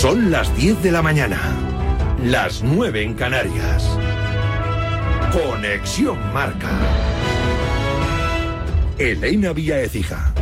Son las 10 de la mañana, las 9 en Canarias. Conexión Marca. Elena Vía Ecija.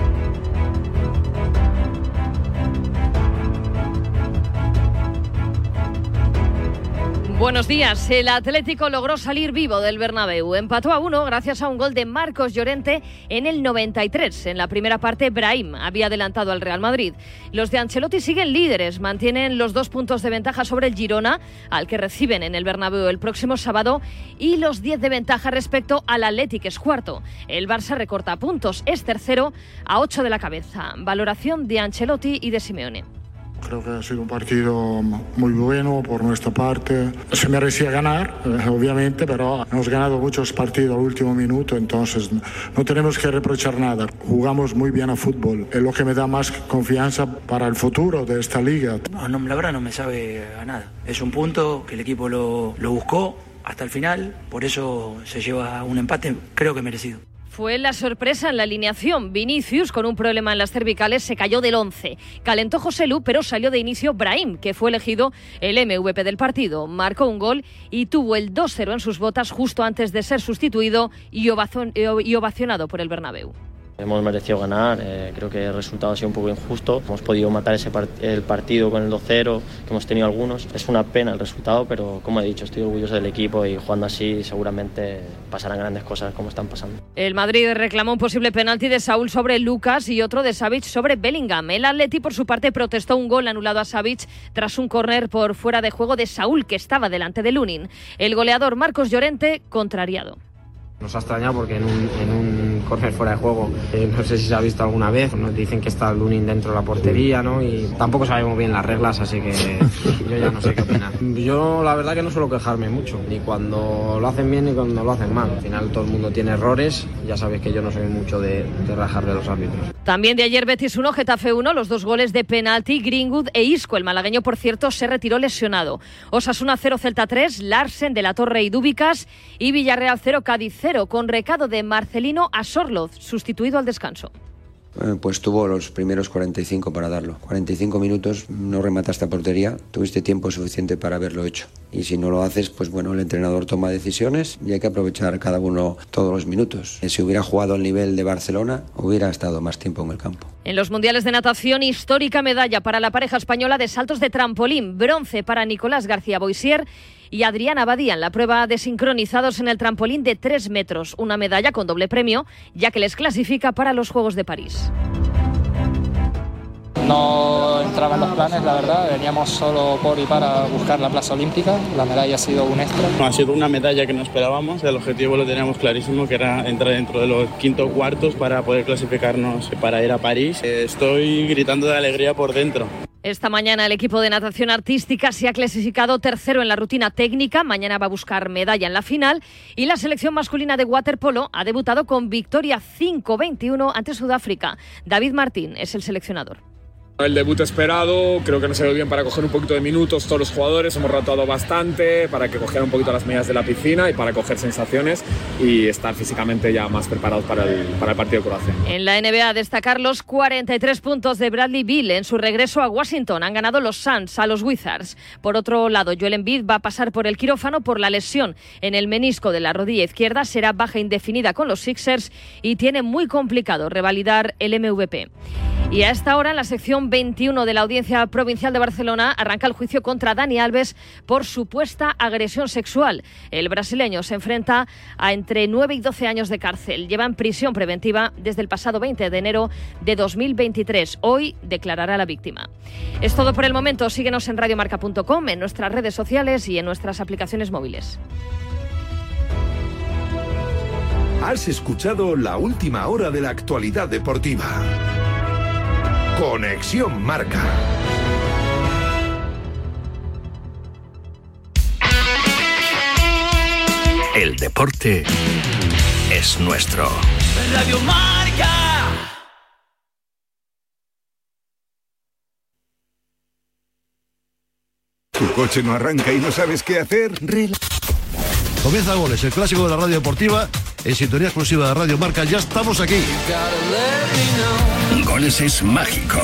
Buenos días. El Atlético logró salir vivo del Bernabéu. Empató a uno gracias a un gol de Marcos Llorente en el 93. En la primera parte, Brahim había adelantado al Real Madrid. Los de Ancelotti siguen líderes. Mantienen los dos puntos de ventaja sobre el Girona, al que reciben en el Bernabéu el próximo sábado, y los 10 de ventaja respecto al Atlético, es cuarto. El Barça recorta puntos. Es tercero a 8 de la cabeza. Valoración de Ancelotti y de Simeone. Creo que ha sido un partido muy bueno por nuestra parte. Se merecía ganar, eh, obviamente, pero hemos ganado muchos partidos al último minuto, entonces no tenemos que reprochar nada. Jugamos muy bien a fútbol. Es lo que me da más confianza para el futuro de esta liga. No, no la verdad no me sabe a nada. Es un punto que el equipo lo, lo buscó hasta el final, por eso se lleva un empate, creo que merecido. Fue la sorpresa en la alineación. Vinicius, con un problema en las cervicales, se cayó del 11. Calentó José Lu, pero salió de inicio Brahim, que fue elegido el MVP del partido. Marcó un gol y tuvo el 2-0 en sus botas justo antes de ser sustituido y ovacionado por el Bernabéu. Hemos merecido ganar, eh, creo que el resultado ha sido un poco injusto. Hemos podido matar ese el partido con el 2-0, que hemos tenido algunos. Es una pena el resultado, pero como he dicho, estoy orgulloso del equipo y jugando así seguramente pasarán grandes cosas como están pasando. El Madrid reclamó un posible penalti de Saúl sobre Lucas y otro de Savic sobre Bellingham. El Atleti, por su parte, protestó un gol anulado a Savic tras un córner por fuera de juego de Saúl, que estaba delante de Lunin. El goleador Marcos Llorente, contrariado. Nos ha extrañado porque en un, en un córner fuera de juego, eh, no sé si se ha visto alguna vez, nos dicen que está Lunin dentro de la portería, ¿no? Y tampoco sabemos bien las reglas, así que yo ya no sé qué opinar. Yo la verdad que no suelo quejarme mucho, ni cuando lo hacen bien ni cuando lo hacen mal. Al final todo el mundo tiene errores, ya sabéis que yo no soy mucho de, de rajar de los árbitros. También de ayer Betis 1, Getafe 1, los dos goles de penalti, Greenwood e Isco. El malagueño, por cierto, se retiró lesionado. Osasuna 0, Celta 3, Larsen de la Torre y Dúbicas y Villarreal 0, Cádiz 0, con recado de Marcelino a Sorloz, sustituido al descanso. Eh, pues tuvo los primeros 45 para darlo. 45 minutos, no remataste a portería, tuviste tiempo suficiente para haberlo hecho. Y si no lo haces, pues bueno, el entrenador toma decisiones y hay que aprovechar cada uno todos los minutos. Si hubiera jugado al nivel de Barcelona, hubiera estado más tiempo en el campo. En los Mundiales de Natación, histórica medalla para la pareja española de saltos de trampolín, bronce para Nicolás García Boisier y Adriana Badía en la prueba de sincronizados en el trampolín de 3 metros, una medalla con doble premio, ya que les clasifica para los Juegos de París. No entraba en los planes, la verdad. Veníamos solo por y para buscar la plaza olímpica. La medalla ha sido un extra. No, ha sido una medalla que no esperábamos. El objetivo lo teníamos clarísimo, que era entrar dentro de los quinto cuartos para poder clasificarnos para ir a París. Estoy gritando de alegría por dentro. Esta mañana el equipo de natación artística se ha clasificado tercero en la rutina técnica. Mañana va a buscar medalla en la final. Y la selección masculina de waterpolo ha debutado con victoria 5-21 ante Sudáfrica. David Martín es el seleccionador. El debut esperado, creo que nos ha ido bien para coger un poquito de minutos todos los jugadores, hemos rotado bastante para que cogieran un poquito las medidas de la piscina y para coger sensaciones y estar físicamente ya más preparados para el, para el partido de Croacia. En la NBA destacar los 43 puntos de Bradley Bill en su regreso a Washington. Han ganado los Suns a los Wizards. Por otro lado, Joel Embiid va a pasar por el quirófano por la lesión en el menisco de la rodilla izquierda. Será baja indefinida con los Sixers y tiene muy complicado revalidar el MVP. Y a esta hora, en la sección 21 de la Audiencia Provincial de Barcelona, arranca el juicio contra Dani Alves por supuesta agresión sexual. El brasileño se enfrenta a entre 9 y 12 años de cárcel. Lleva en prisión preventiva desde el pasado 20 de enero de 2023. Hoy declarará la víctima. Es todo por el momento. Síguenos en radiomarca.com, en nuestras redes sociales y en nuestras aplicaciones móviles. Has escuchado la última hora de la actualidad deportiva. Conexión Marca. El deporte es nuestro. Radio Marca. ¿Tu coche no arranca y no sabes qué hacer? Comienza Goles, el clásico de la radio deportiva, en sintonía exclusiva de Radio Marca. Ya estamos aquí. Goles es mágico.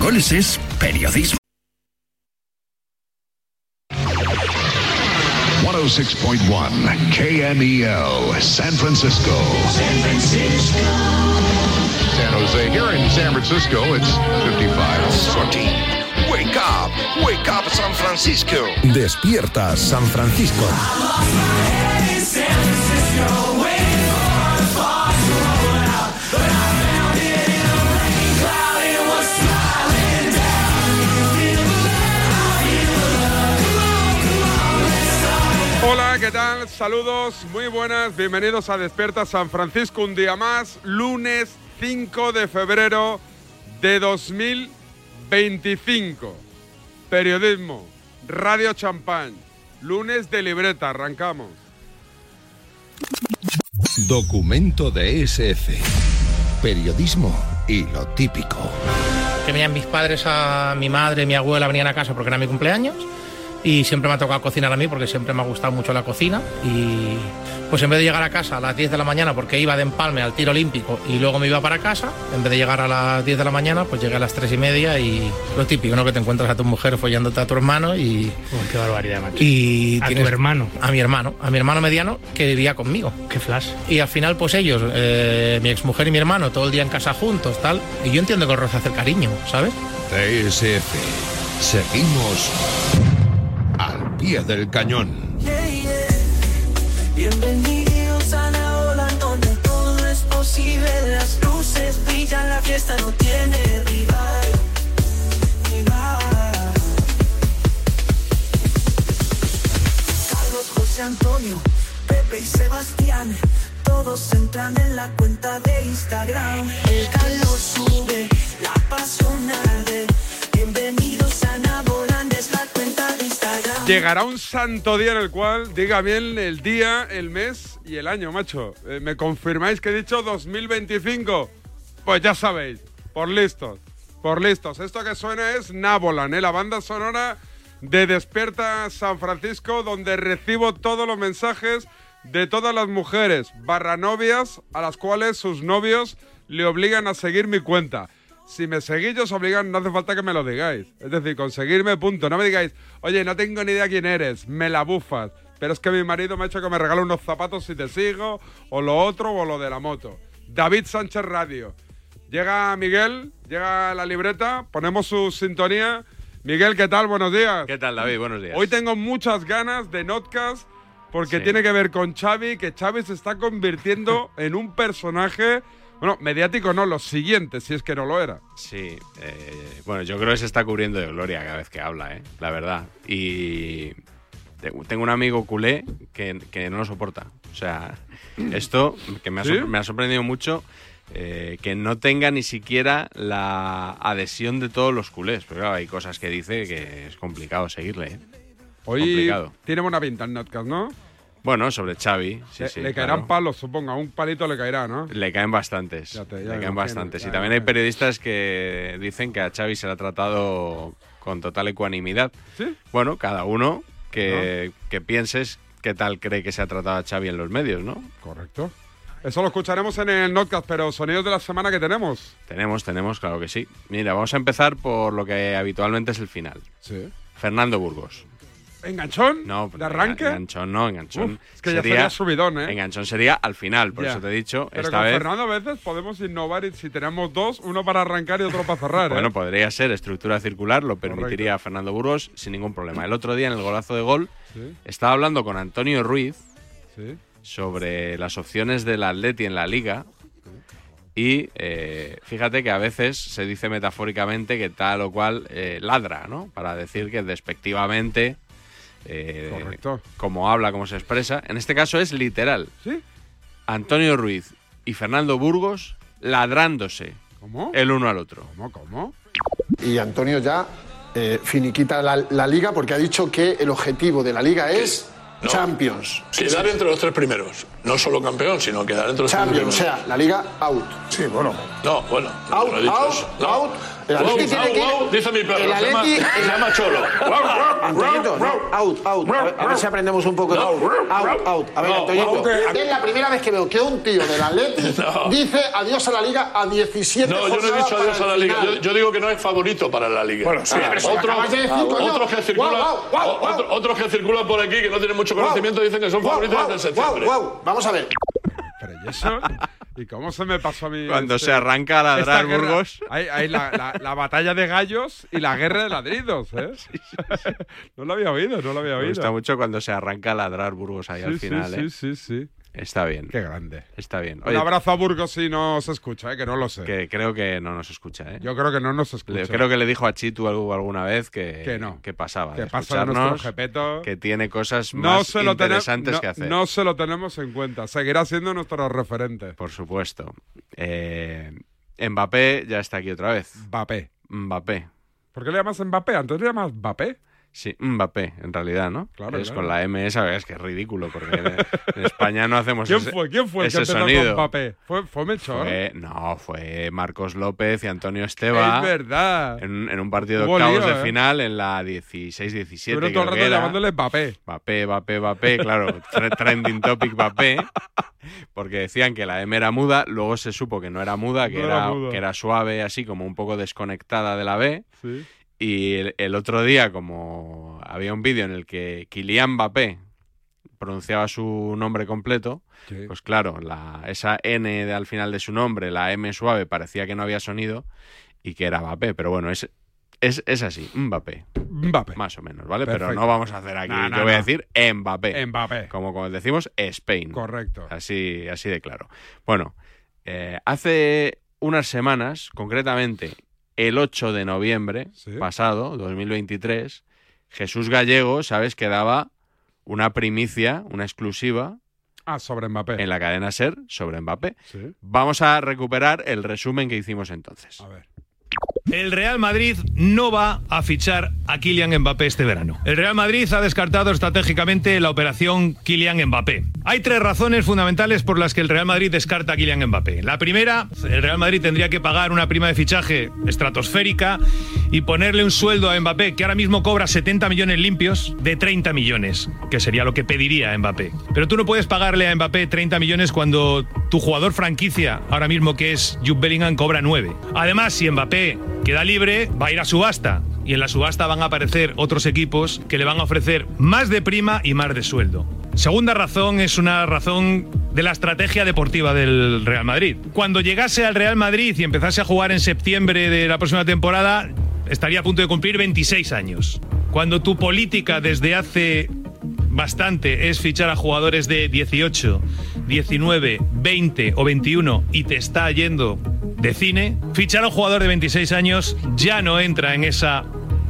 Goles es periodismo. 106.1 KNEL San Francisco. San Francisco. San Jose. Here in San Francisco, it's 55. 14. Wake up, wake up San Francisco. Despierta San Francisco. Saludos, muy buenas, bienvenidos a Despierta San Francisco, un día más, lunes 5 de febrero de 2025. Periodismo, Radio Champagne, lunes de libreta, arrancamos. Documento de SF. Periodismo y lo típico. que venían mis padres, a mi madre, mi abuela venían a casa porque era mi cumpleaños y siempre me ha tocado cocinar a mí porque siempre me ha gustado mucho la cocina y pues en vez de llegar a casa a las 10 de la mañana porque iba de empalme al tiro olímpico y luego me iba para casa, en vez de llegar a las 10 de la mañana pues llegué a las 3 y media y lo típico, ¿no? Que te encuentras a tu mujer follándote a tu hermano y... qué barbaridad, macho. Y A tu hermano. A mi hermano, a mi hermano mediano que vivía conmigo. Qué flash. Y al final, pues ellos, eh, mi exmujer y mi hermano, todo el día en casa juntos, tal. Y yo entiendo que os roza hacer cariño, ¿sabes? TSF. Seguimos pie del cañón. Bienvenidos a la ola donde todo es posible. Las luces brillan, la fiesta no tiene rival. Carlos, José Antonio, Pepe y Sebastián. Todos entran en la cuenta de Instagram. El calor sube, la pasión arde. Llegará un santo día en el cual diga bien el día, el mes y el año, macho. Eh, ¿Me confirmáis que he dicho 2025? Pues ya sabéis, por listos, por listos. Esto que suena es Nabolan, ¿eh? la banda sonora de Despierta San Francisco, donde recibo todos los mensajes de todas las mujeres barra novias a las cuales sus novios le obligan a seguir mi cuenta. Si me seguís, os obligan, no hace falta que me lo digáis. Es decir, conseguirme punto. No me digáis, oye, no tengo ni idea quién eres, me la bufas. Pero es que mi marido me ha hecho que me regale unos zapatos si te sigo, o lo otro, o lo de la moto. David Sánchez Radio. Llega Miguel, llega la libreta, ponemos su sintonía. Miguel, ¿qué tal? Buenos días. ¿Qué tal, David? Buenos días. Hoy tengo muchas ganas de Notcast porque Sí. tiene que ver con Xavi, que Xavi se está convirtiendo en un personaje, bueno, mediático no, lo siguiente, si es que no lo era. Sí, eh, bueno, yo creo que se está cubriendo de gloria cada vez que habla, ¿eh? la verdad. Y te- tengo un amigo culé que, que no lo soporta. O sea, esto que me ha, ¿Sí? sor- me ha sorprendido mucho, eh, que no tenga ni siquiera la adhesión de todos los culés. Pero claro, hay cosas que dice que es complicado seguirle. ¿eh? Hoy Complicado. tiene buena pinta en Notcast, ¿no? Bueno, sobre Xavi, sí, le, sí, le claro. caerán palos, supongo, a un palito le caerá, ¿no? Le caen bastantes. Ya te- ya le caen bastantes. y también hay periodistas que dicen que a Xavi se le ha tratado con total ecuanimidad. ¿Sí? Bueno, cada uno que, que pienses qué tal cree que se ha tratado a Xavi en los medios, ¿no? Correcto. Eso lo escucharemos en el Notcast, pero sonidos de la semana que tenemos. Tenemos, tenemos, claro que sí. Mira, vamos a empezar por lo que habitualmente es el final. Sí. Fernando Burgos. ¿Enganchón? No, ¿De arranque? Enganchón no, enganchón. Uf, es que ya sería subidón, ¿eh? Enganchón sería al final, por eso te he dicho. Pero esta con vez. Fernando a veces podemos innovar y si tenemos dos, uno para arrancar y otro para cerrar. ¿eh? Bueno, podría ser estructura circular, lo permitiría Fernando Burgos sin ningún problema. El otro día en el golazo de gol Sí. estaba hablando con Antonio Ruiz Sí. sobre las opciones del Atleti en la liga y eh, fíjate que a veces se dice metafóricamente que tal o cual eh, ladra, ¿no? Para decir que despectivamente, eh, Correcto. como habla, como se expresa. En este caso es literal. ¿Sí? Antonio Ruiz y Fernando Burgos ladrándose ¿Cómo? el uno al otro. ¿Cómo? ¿Cómo? Y Antonio ya eh, finiquita la, la liga porque ha dicho que el objetivo de la liga es Champions. Quedar entre los tres primeros. No solo campeón, sino quedar entre los Champions, o sea, la liga out. Sí, bueno. No, bueno. Out, no out. No. out. El Out, Atleti tiene out, que ir- out, dice mi perro. el se llama, Atleti- se llama Cholo. Antoñito, no, out, out. A ver, a ver si aprendemos un poco. de- Out, out. A ver, No, Antoñito, es la primera vez que veo que un tío del Atleti No. dice adiós a la liga a 17 No, yo no he jornadas dicho adiós a la liga. Yo, yo digo que no es favorito para la liga. Bueno, sí, pero lo otros, de decir, que circulan, otros- otros que circulan por aquí que no tienen mucho conocimiento dicen que son favoritos desde septiembre. Vamos a ver. Pero ¿y eso? ¿Y cómo se me pasó a mí? Cuando este- se arranca a ladrar guerra? Burgos. Hay, hay la, la- la batalla de gallos y la guerra de ladridos, ¿eh? no lo había oído, no lo había Me oído. gusta mucho cuando se arranca a ladrar Burgos ahí Sí, al sí, final, sí, ¿eh? sí, sí. Está bien. Qué grande. Está bien. Un abrazo a Burgos si no se escucha, ¿eh? que no lo sé. Que creo que no nos escucha, ¿eh? Yo creo que no nos Le- escucha. creo que le dijo a Chitu algo alguna vez que, Que no. que pasaba. Que de pasa nuestro jepeto. Que tiene cosas no más se lo interesantes no- que hacer. No se lo tenemos en cuenta. Seguirá siendo nuestro referente. Por supuesto. Eh, Mbappé ya está aquí otra vez. Mbappé. Mbappé. ¿Por qué le llamas Mbappé? ¿Antes le llamas Mbappé? Sí, Mbappé, en realidad, ¿no? Claro, Es claro. con la M esa, es que es ridículo, porque en, España no hacemos ¿Quién ese, fue? ¿Quién fue el que empezó sonido. con Mbappé? ¿Fue, fue Melchor? Fue- no, fue Marcos López y Antonio Esteba. Es verdad. En, en un partido de octavos lío, de ¿eh? final en la 16-17. Estuvieron todo el rato llamándole Mbappé. Mbappé, Mbappé, Mbappé, claro, tre- trending topic Mbappé, porque decían que la M era muda, luego se supo que no era muda, que, No era, era muda. que era suave, así como un poco desconectada de la B. Sí. Y el, el otro día, como había un vídeo en el que Kylian Mbappé pronunciaba su nombre completo, Sí. pues claro, la, esa N de al final de su nombre, la M suave, parecía que no había sonido y que era Mbappé, pero bueno, es, es, es así, Mbappé. Mbappé. Más o menos, ¿vale? Pero no vamos a hacer aquí, No, no, yo voy a decir Mbappé. Mbappé. Como, como decimos, Spain. Correcto. Así, así de claro. Bueno, eh, hace unas semanas, concretamente el 8 de noviembre pasado, 2023, Jesús Gallego, ¿sabes? Que daba una primicia, una exclusiva Ah, sobre Mbappé. en la cadena SER sobre Mbappé. Sí. Vamos a recuperar el resumen que hicimos entonces. A ver. El Real Madrid no va a fichar a Kylian Mbappé este verano. El Real Madrid ha descartado estratégicamente la operación Kylian Mbappé. Hay tres razones fundamentales por las que el Real Madrid descarta a Kylian Mbappé. La primera, el Real Madrid tendría que pagar una prima de fichaje estratosférica y ponerle un sueldo a Mbappé que ahora mismo cobra 70 millones limpios de 30 millones, que sería lo que pediría a Mbappé. Pero tú no puedes pagarle a Mbappé 30 millones cuando tu jugador franquicia, ahora mismo que es Jude Bellingham, cobra 9. Además, si Mbappé queda libre, va a ir a subasta. Y en la subasta van a aparecer otros equipos que le van a ofrecer más de prima y más de sueldo. Segunda razón es una razón de la estrategia deportiva del Real Madrid. Cuando llegase al Real Madrid y empezase a jugar en septiembre de la próxima temporada, estaría a punto de cumplir 26 años. Cuando tu política desde hace bastante es fichar a jugadores de 18, 19, 20 o 21 y te está yendo de cine, fichar a un jugador de 26 años ya no entra en esa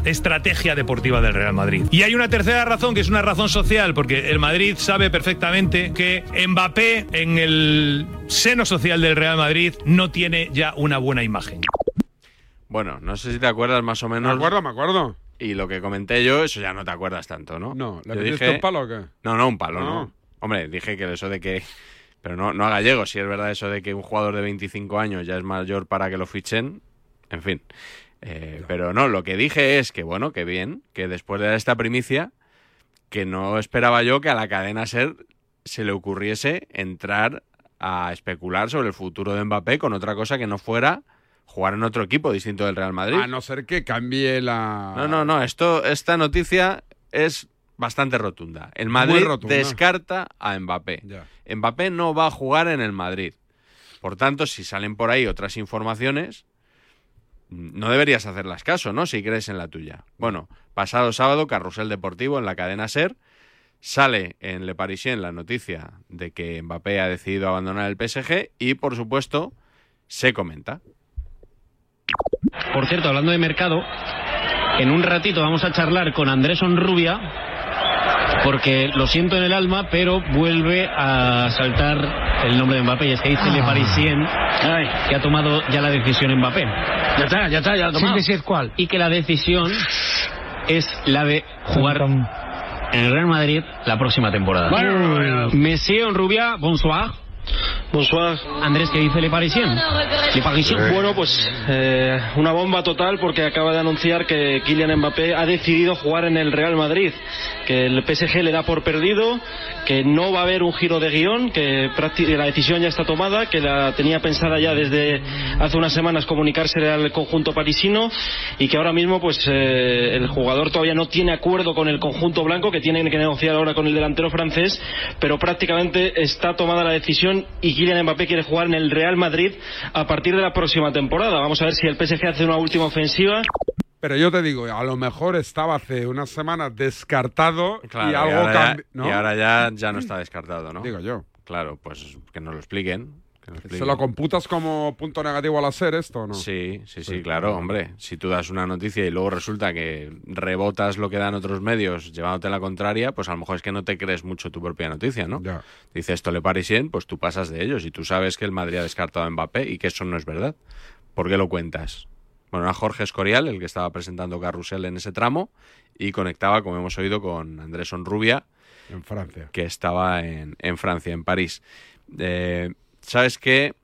estrategia deportiva del Real Madrid. Y hay una tercera razón que es una razón social, porque el Madrid sabe perfectamente que Mbappé en el seno social del Real Madrid no tiene ya una buena imagen. Bueno, no sé si te acuerdas más o menos. Me acuerdo, me acuerdo. Y lo que comenté yo, eso ya no te acuerdas tanto, ¿no? No, ¿le Yo un palo o qué? No, no, un palo, No. no. Hombre, dije que eso de que... Pero no, no a Gallego, si es verdad eso de que un jugador de 25 años ya es mayor para que lo fichen, en fin. Eh, pero no, lo que dije es que, bueno, que bien, que después de dar esta primicia, que no esperaba yo que a la cadena SER se le ocurriese entrar a especular sobre el futuro de Mbappé con otra cosa que no fuera jugar en otro equipo distinto del Real Madrid. A no ser que cambie la. No, no, no. Esto, esta noticia es bastante rotunda. El Madrid rotunda. descarta a Mbappé. Ya. Mbappé no va a jugar en el Madrid. Por tanto, si salen por ahí otras informaciones, no deberías hacerlas caso, ¿no? Si crees en la tuya. Bueno, pasado sábado, Carrusel Deportivo en la cadena SER sale en Le Parisien la noticia de que Mbappé ha decidido abandonar el PSG y, por supuesto, se comenta. Por cierto, hablando de mercado, en un ratito vamos a charlar con Andrés Onrubia, porque lo siento en el alma, pero vuelve a saltar el nombre de Mbappé. Y es que dice Le Parisien que ha tomado ya la decisión Mbappé. Ya está, ya está, ya lo ha tomado. Decir cuál. Y que la decisión es la de jugar en el Real Madrid la próxima temporada. Monsieur Rubia, bonsoir. Bonsoir. Andrés, ¿qué dice Le Parisien? Le Parisien. Bueno, pues eh, una bomba total porque acaba de anunciar que Kylian Mbappé ha decidido jugar en el Real Madrid, que el PSG le da por perdido, que no va a haber un giro de guion, que la decisión ya está tomada, que la tenía pensada ya desde hace unas semanas comunicarse al conjunto parisino y que ahora mismo pues eh, el jugador todavía no tiene acuerdo con el conjunto blanco, que tienen que negociar ahora con el delantero francés, pero prácticamente está tomada la decisión y Kylian Mbappé quiere jugar en el Real Madrid a partir de la próxima temporada. Vamos a ver si el PSG hace una última ofensiva. Pero yo te digo, a lo mejor estaba hace unas semanas descartado Claro, y algo ahora ya- cambi- ¿no? y ahora ya, ya no está descartado, ¿no? Digo yo. Claro, pues que nos lo expliquen. ¿Se lo computas como punto negativo al hacer esto o no? Sí, sí, sí, claro, hombre. Si tú das una noticia y luego resulta que rebotas lo que dan otros medios llevándote la contraria, pues a lo mejor es que no te crees mucho tu propia noticia, ¿no? Dice esto le parisien, pues tú pasas de ellos y tú sabes que el Madrid ha descartado a Mbappé y que eso no es verdad. ¿Por qué lo cuentas? Bueno, era Jorge Escorial el que estaba presentando Carrusel en ese tramo y conectaba, como hemos oído, con Andrés Onrubia, En Francia. que estaba en, en Francia, en París. Eh, ¿Sabes qué?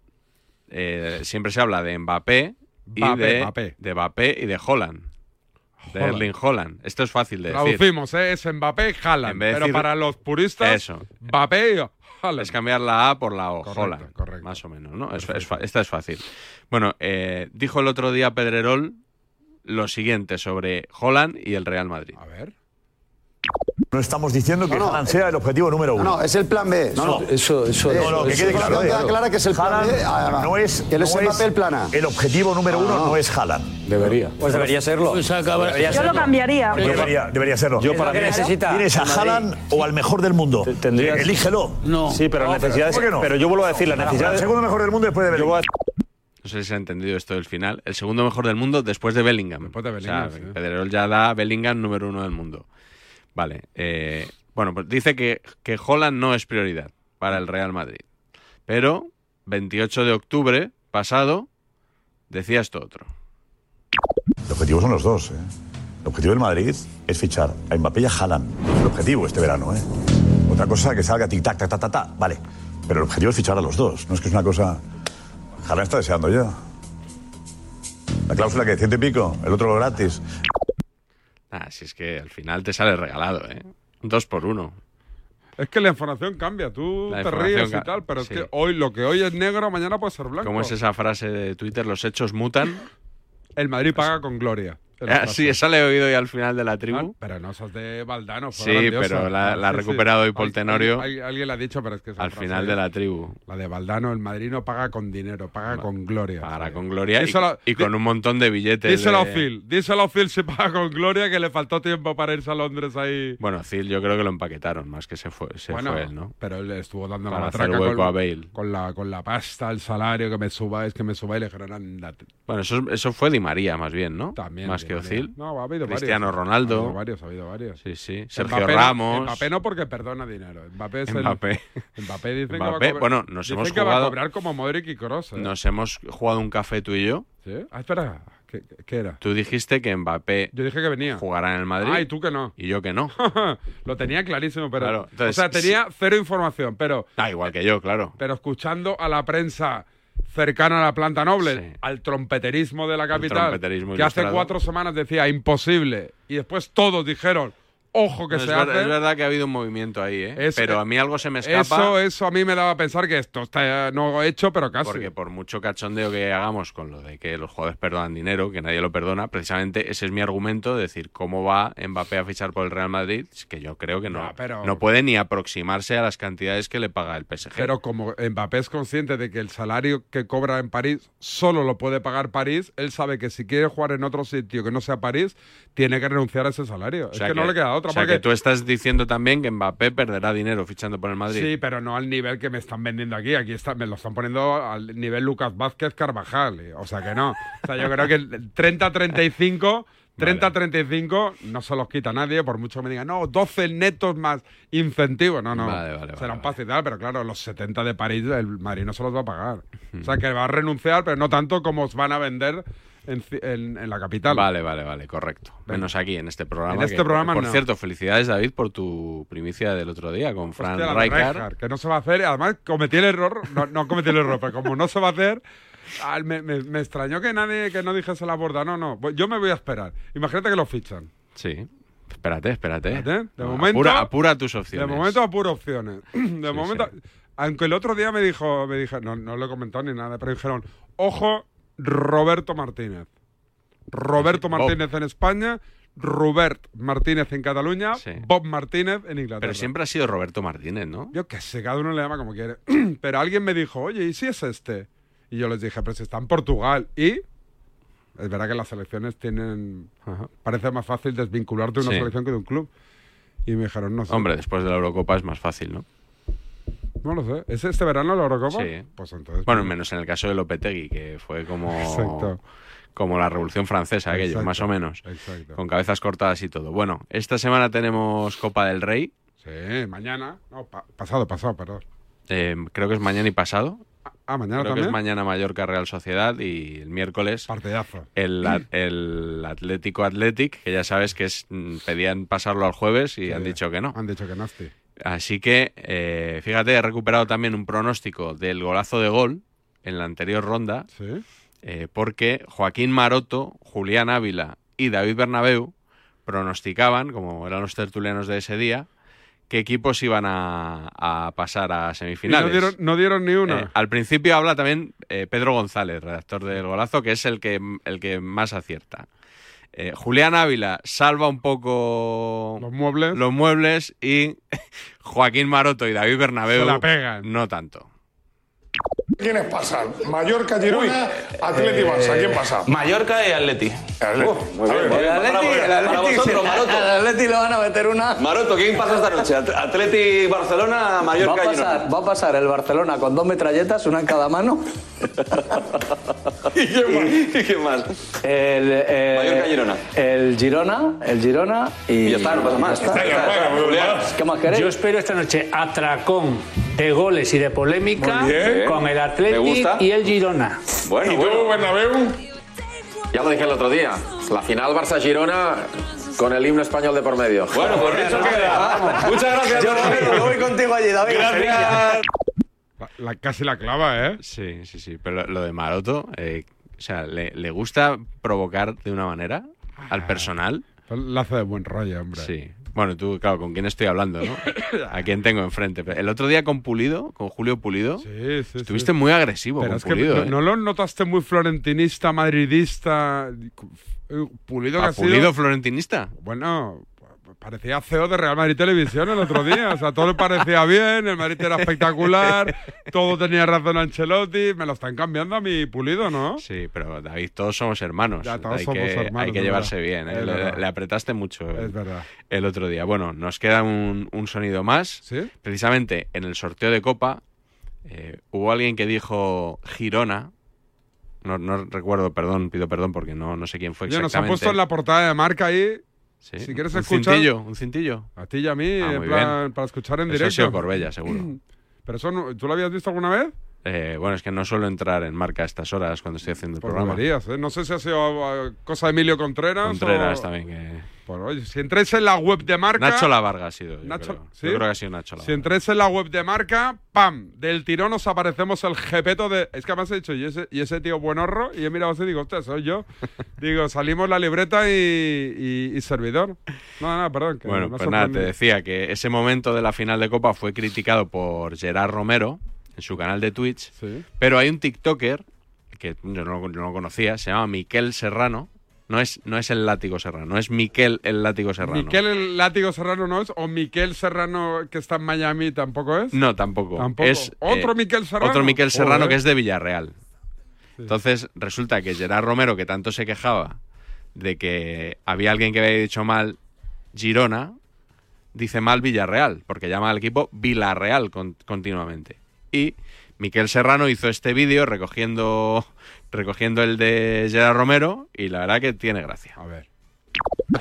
Eh, siempre se habla de Mbappé y Mbappé, de, Mbappé. de Mbappé y de Holland. De Holland. Erling Holland. Esto es fácil de decir. Traducimos, ¿eh? es Mbappé y Haaland. Pero decir- para los puristas, Eso. Mbappé y Haaland. Es cambiar la A por la O. Correcto, Holland. correcto. Más o menos, ¿no? Es- es esta es fácil. Bueno, eh, dijo el otro día Pedrerol lo siguiente sobre Holland y el Real Madrid. A ver. No estamos diciendo que Haaland sea el objetivo número uno. No, no, es el plan B. No, no. eso, eso, No, no, que quede eso- claro. eso queda clara que es el plan B. además. no es, que él es no Mbappé el plan A. El objetivo número uno No, no. no es Haaland. Debería. Pues debería serlo. Pues acaba- Debería Yo lo cambiaría. Debería, debería serlo. Yo para mí- necesita. ¿Tienes a. Haaland o al mejor del mundo? tendrías- Elígelo. No. Sí, pero No, necesidades- ¿por qué no? pero yo vuelvo a decir, la necesidad- El segundo mejor del mundo después de Bellingham. No sé si se ha entendido esto del final. El segundo mejor del mundo después de Bellingham. Después de Bellingham, O sea, sí. Pedrerol ya da a Bellingham número uno del mundo. Vale. eh, bueno, pues dice que, que Holland no es prioridad para el Real Madrid. Pero 28 de octubre pasado decía esto otro. El objetivo son los dos. ¿eh? El objetivo del Madrid es fichar a Mbappé y a Haaland. El objetivo este verano. ¿eh? Otra cosa que salga tic-tac, ta, ta, ta, ta. Vale. Pero el objetivo es fichar a los dos. No es que es una cosa... Haaland está deseando ya. La cláusula que ciento y pico, el otro gratis. Ah, si es que al final te sale regalado, ¿eh? Dos por uno. Es que la información cambia, tú La te ríes y tal, pero sí. es que hoy lo que hoy es negro, mañana puede ser blanco. ¿Cómo es esa frase de Twitter? Los hechos mutan. El Madrid paga con gloria. Ah, sí, esa la he oído hoy al final de la tribu. Ah, Pero no, es de Valdano. Sí, grandiosa. pero la- la ha Sí, sí. recuperado hoy Paul Tenorio. al- Alguien la ha dicho, pero es que Al final de la tribu. La de Valdano, el Madrid no paga con dinero, paga con gloria. Pagará con gloria y, Díselo- y con un montón de billetes. Díselo a Phil, díselo a Phil si paga con gloria que le faltó tiempo para irse a Londres ahí. Bueno, Phil yo creo que lo empaquetaron más que se fue, se bueno, fue él, ¿no? pero él estuvo dando Para la hacer matraca hueco con, a Bale. con la con la pasta, el salario, que me subáis, que me subáis, le dijeron. Bueno, eso, eso fue Di María más bien, ¿no? También Más Que. Ozil. No, ha habido Cristiano varios. Ha Ronaldo. habido varios, ha habido varios. Sí, sí. Sergio Mbappé- Ramos. Mbappé no porque perdona dinero. Mbappé es el- Mbappé. Mbappé dicen Mbappé, que va a bueno, nos hemos que va a cobrar como Modric y Kroos. ¿eh? Nos hemos jugado un café tú y yo. ¿Sí? Ah, espera. ¿Qué, qué era? Tú dijiste que Mbappé Yo dije que venía. jugará en el Madrid. Ah, y tú que no. Y yo que no. Lo tenía clarísimo, pero. Claro, entonces, o sea, tenía cero información, pero. Ah, igual que yo, claro. Pero escuchando a la prensa cercana a la planta noble, al trompeterismo de la capital, que hace cuatro semanas decía imposible, y después todos dijeron, ojo que No, se es, ver- hace. es verdad que ha habido un movimiento ahí, ¿eh? Pero a mí algo se me escapa. Eso, eso a mí me daba a pensar que esto está no hecho, pero casi. Porque por mucho cachondeo que hagamos con lo de que los jugadores perdonan dinero, que nadie lo perdona, precisamente ese es mi argumento de decir cómo va Mbappé a fichar por el Real Madrid, que yo creo que no, pero- no puede ni aproximarse a las cantidades que le paga el PSG. Pero como Mbappé es consciente de que el salario que cobra en París solo lo puede pagar París, él sabe que si quiere jugar en otro sitio que no sea París, tiene que renunciar a ese salario. O sea es que, no le queda o sea, porque que tú estás diciendo también que Mbappé perderá dinero fichando por el Madrid. Sí, pero no al nivel que me están vendiendo aquí. Aquí está, me lo están poniendo al nivel Lucas Vázquez Carvajal. eh, O sea que no. O sea, yo creo que el 30-35, 30-35 no se los quita nadie, por mucho que me digan, no, 12 netos más incentivos. No, no. Vale, vale, Será vale, un paso y tal, pero claro, los 70 de París, el Madrid no se los va a pagar. O sea que va a renunciar, pero no tanto como os van a vender en, ci- en- en la capital. Vale, vale, vale, correcto. Menos aquí, en este programa. En este que, programa Por no. cierto, felicidades, David, por tu primicia del otro día con Fran de Rijkaard. Que no se va a hacer. y Además, cometí el error. No, no cometí el error, pero como no se va a hacer, me, me- me extrañó que nadie que no dijese la borda. No, no. Yo me voy a esperar. Imagínate que lo fichan. Sí. Espérate, espérate. Espérate, De No, momento. Apura, apura tus De opciones. momento apuro opciones. De Sí, momento. Aunque el otro día me dijo, me dije, no, no lo he comentado ni nada, pero dijeron, ojo, Roberto Martínez. Roberto Bob. Martínez en España, Robert Martínez en Cataluña, Sí. Bob Martínez en Inglaterra. Pero siempre ha sido Roberto Martínez, ¿no? Yo qué sé, cada uno le llama como quiere. pero alguien me dijo, oye, ¿y si es este? Y yo les dije, pero si está en Portugal. Y es verdad que las selecciones tienen... Parece más fácil desvincularte de una Sí. selección que de un club. Y me dijeron, no sé. Hombre, después de la Eurocopa es más fácil, ¿no? No lo sé. ¿Es este verano la Eurocopa? Sí. Pues entonces... Bueno, menos en el caso de Lopetegui, que fue como, Exacto. como la Revolución Francesa, aquello, Exacto, más o menos. exacto. Con cabezas cortadas y todo. Bueno, esta semana tenemos Copa del Rey. Sí, mañana. No, pa- pasado, pasado, perdón. Eh, creo que es mañana y pasado. Ah, mañana Creo también. que es mañana Mallorca Real Sociedad y el miércoles Partidazo. el, el Atlético Athletic, que ya sabes que es mm, pedían pasarlo al jueves y Sí. han dicho que no. Han dicho que nasty. Así que, eh, fíjate, he recuperado también un pronóstico del golazo de gol en la anterior ronda, Sí. eh, porque Joaquín Maroto, Julián Ávila y David Bernabeu pronosticaban, como eran los tertulianos de ese día, qué equipos iban a, a pasar a semifinales. no dieron, no dieron ni una. Eh, al principio habla también eh, Pedro González, redactor del golazo, que es el que, el que más acierta. Eh, Julián Ávila salva un poco los muebles, los muebles y Joaquín Maroto y David Bernabeu Se la pegan. no tanto. ¿Quiénes pasan? Mallorca, Girona, Atleti, Barça. ¿Quién pasa? Mallorca y Atleti. muy bien. El Atleti, el Atleti, vosotros, Maroto. al Atleti le van a meter una. Maroto, ¿quién pasa esta noche? At- Atleti, Barcelona, Mallorca va a y Girona. pasar, va a pasar el Barcelona con dos metralletas, una en cada mano. ¿Y quién más? ¿Y quién más? El, eh, Mallorca, Girona. El Girona, el Girona y. Y ya está, no pasa más. ¿Qué más queréis? Yo espero esta noche atracón de goles y de polémica con el Gusta. y el Girona. Bueno, ¿Y tú, bueno. Bernabéu? Ya lo dije el otro día. La final Barça-Girona con el himno español de por medio. Bueno, pues eso queda. Muchas gracias, Yo, voy contigo allí, David. Gracias. La- la- casi la clava, ¿eh? Sí, sí, sí. Pero lo, lo de Maroto, eh, o sea, le, le gusta provocar de una manera al personal. La hace de buen rollo, hombre. Sí. Bueno, tú, claro, ¿con quién estoy hablando, no? ¿A quién tengo enfrente? El otro día con Pulido, con Julio Pulido, Sí, sí, estuviste sí. muy agresivo Pero con es que Pulido. no, ¿eh? no lo notaste muy florentinista, madridista. Eh, Pulido que ¿A ha sido- Pulido florentinista? Bueno, parecía CEO de Real Madrid Televisión el otro día. O sea, todo le parecía bien, el Madrid era espectacular, todo tenía razón Ancelotti. Me lo están cambiando a mi Pulido, ¿no? Sí, pero David, todos somos hermanos. Ya, todos hay, somos que, hermanos, hay que llevarse bien. ¿eh? Le, apretaste mucho el, Es verdad. el otro día. Bueno, nos queda un, un sonido más. ¿Sí? Precisamente en el sorteo de Copa eh, hubo alguien que dijo Girona. No, no recuerdo, perdón, pido perdón porque no, no sé quién fue Oye, nos exactamente. han puesto en la portada de marca ahí. Sí, Si quieres un escuchar. cintillo, un cintillo. A ti y a mí, Ah, en plan, bien. para escuchar en Eso ha directo. sido Corbella, seguro. Pero eso no- ¿tú lo habías visto alguna vez? Eh, bueno, es que no suelo entrar en marca a estas horas cuando estoy haciendo el Pues programa. deberías, ¿eh? No sé si ha sido eh, cosa de Emilio Contreras. Contreras o- también. Que... Oye, si entréis en la web de marca. Nacho La Varga ha sido. Yo, Nacho- creo. ¿sí? Yo creo que ha sido Nacho La Si Varga. entréis en la web de marca, ¡pam! Del tirón os aparecemos el jepeto de. Es que además he dicho, y ese, y ese tío buenorro, y he mirado así y digo, hostia, soy yo. digo, salimos la libreta y, y- y servidor. No, no, perdón. que Bueno, me pues nada, te decía que ese momento de la final de Copa fue criticado por Gerard Romero en su canal de Twitch, Sí. pero hay un TikToker que yo no, no lo conocía, se llama Miquel Serrano. No es, no es el látigo serrano, es Miquel el látigo serrano. Miquel el látigo Serrano no es, o Miquel Serrano que está en Miami tampoco es. No, tampoco. Tampoco. Es, ¿Otro eh, Miquel Serrano? Otro Miquel Serrano Joder. que es de Villarreal. Entonces resulta que Gerard Romero, que tanto se quejaba de que había alguien que había dicho mal Girona, dice mal Villarreal, porque llama al equipo Villarreal con- continuamente. Y Miquel Serrano hizo este vídeo recogiendo, recogiendo el de Gerard Romero y la verdad que tiene gracia. A ver.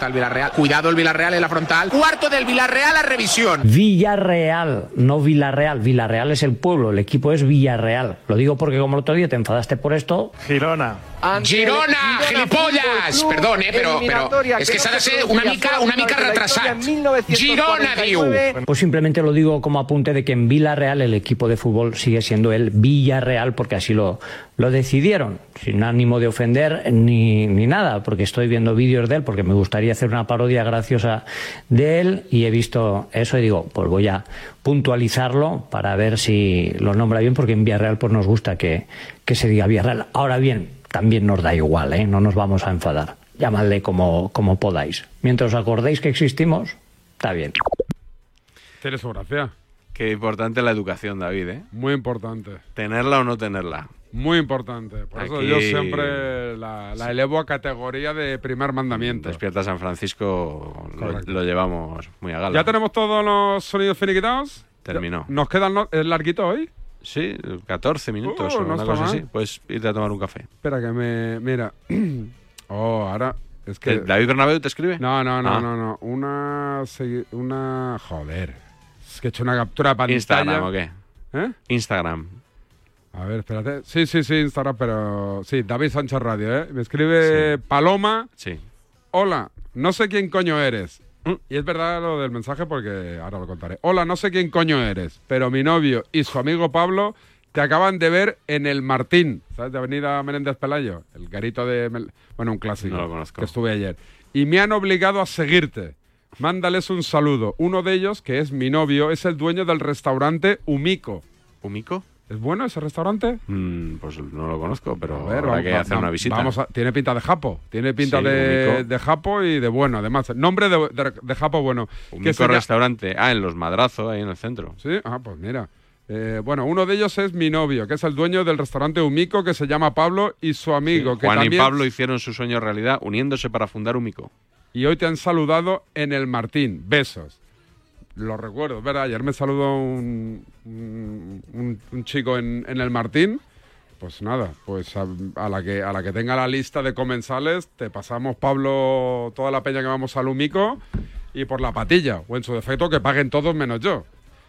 El Villarreal. Cuidado el Villarreal en la frontal. Cuarto del Villarreal a revisión. Villarreal, no Villarreal. Villarreal es el pueblo, el equipo es Villarreal. Lo digo porque como el otro día te enfadaste por esto. Girona. Girona, gilipollas. Perdón, eh, pero, pero es que s'ha de ser una mica, una mica retrasat. Girona, diu. Pues simplemente lo digo como apunte de que en Villarreal el equipo de fútbol sigue siendo el Villarreal porque así lo, lo decidieron, sin ánimo de ofender ni, ni nada, porque estoy viendo vídeos de él, porque me gustaría hacer una parodia graciosa de él y he visto eso y digo, pues voy a puntualizarlo para ver si lo nombra bien, porque en Villarreal pues nos gusta que, que se diga Villarreal. Ahora bien, también nos da igual, ¿eh? no nos vamos a enfadar. Llamadle como, como podáis. Mientras os acordéis que existimos, está bien. Gracia. Qué importante la educación, David, ¿eh? Muy importante. Tenerla o no tenerla. Muy importante. Por eso yo siempre la, la elevo a categoría de primer mandamiento. Despierta San Francisco lo, llevamos muy a gala. ¿Ya tenemos todos los sonidos finiquitados? Terminó. ¿Nos queda el larguito hoy? Sí, 14 minutos Uh, o no una cosa mal. así. Puedes irte a tomar un café. Espera que me... Mira. oh, ahora... Es que... ¿David Bernabéu te escribe? No, no, no, Ah. no, no. Una... Una... Joder. Es que he hecho una captura de pantalla. ¿Instagram o qué? ¿Eh? Instagram. A ver, espérate. Sí, sí, sí, Instagram, pero... Sí, David Sánchez Radio, ¿eh? Me escribe Paloma. Sí. Hola, no sé quién coño eres. Mm. Y es verdad lo del mensaje porque ahora lo contaré. Hola, no sé quién coño eres, pero mi novio y su amigo Pablo te acaban de ver en el Martín, ¿sabes? De Avenida Menéndez Pelayo, el garito de... Mel- Bueno, un clásico. No lo conozco. Que estuve ayer. Y me han obligado a seguirte. Mándales un saludo. Uno de ellos, que es mi novio, es el dueño del restaurante Umico. ¿Umico? ¿Es bueno ese restaurante? Mm, pues no lo conozco, pero A ver, habrá vamos, que hacer una visita. vamos a- tiene pinta de japo. Tiene pinta Sí, de, japo y de bueno, además. Nombre de, de- de japo bueno. Un restaurante. Ah, en Los Madrazos, ahí en el centro. Sí, ah, pues mira. Eh, bueno, uno de ellos es mi novio, que es el dueño del restaurante Umico, que se llama Pablo, y su amigo, que Juan también... y Pablo hicieron su sueño realidad uniéndose para fundar Umico. Y hoy te han saludado en el Martín. Besos. Lo recuerdo, es ¿verdad? Ayer me saludó un, un, un- un chico en, en el Martín. Pues nada, pues a, a la que, a la que tenga la lista de comensales, te pasamos, Pablo, toda la peña que vamos al Umico y por la patilla. O en su defecto, que paguen todos menos yo.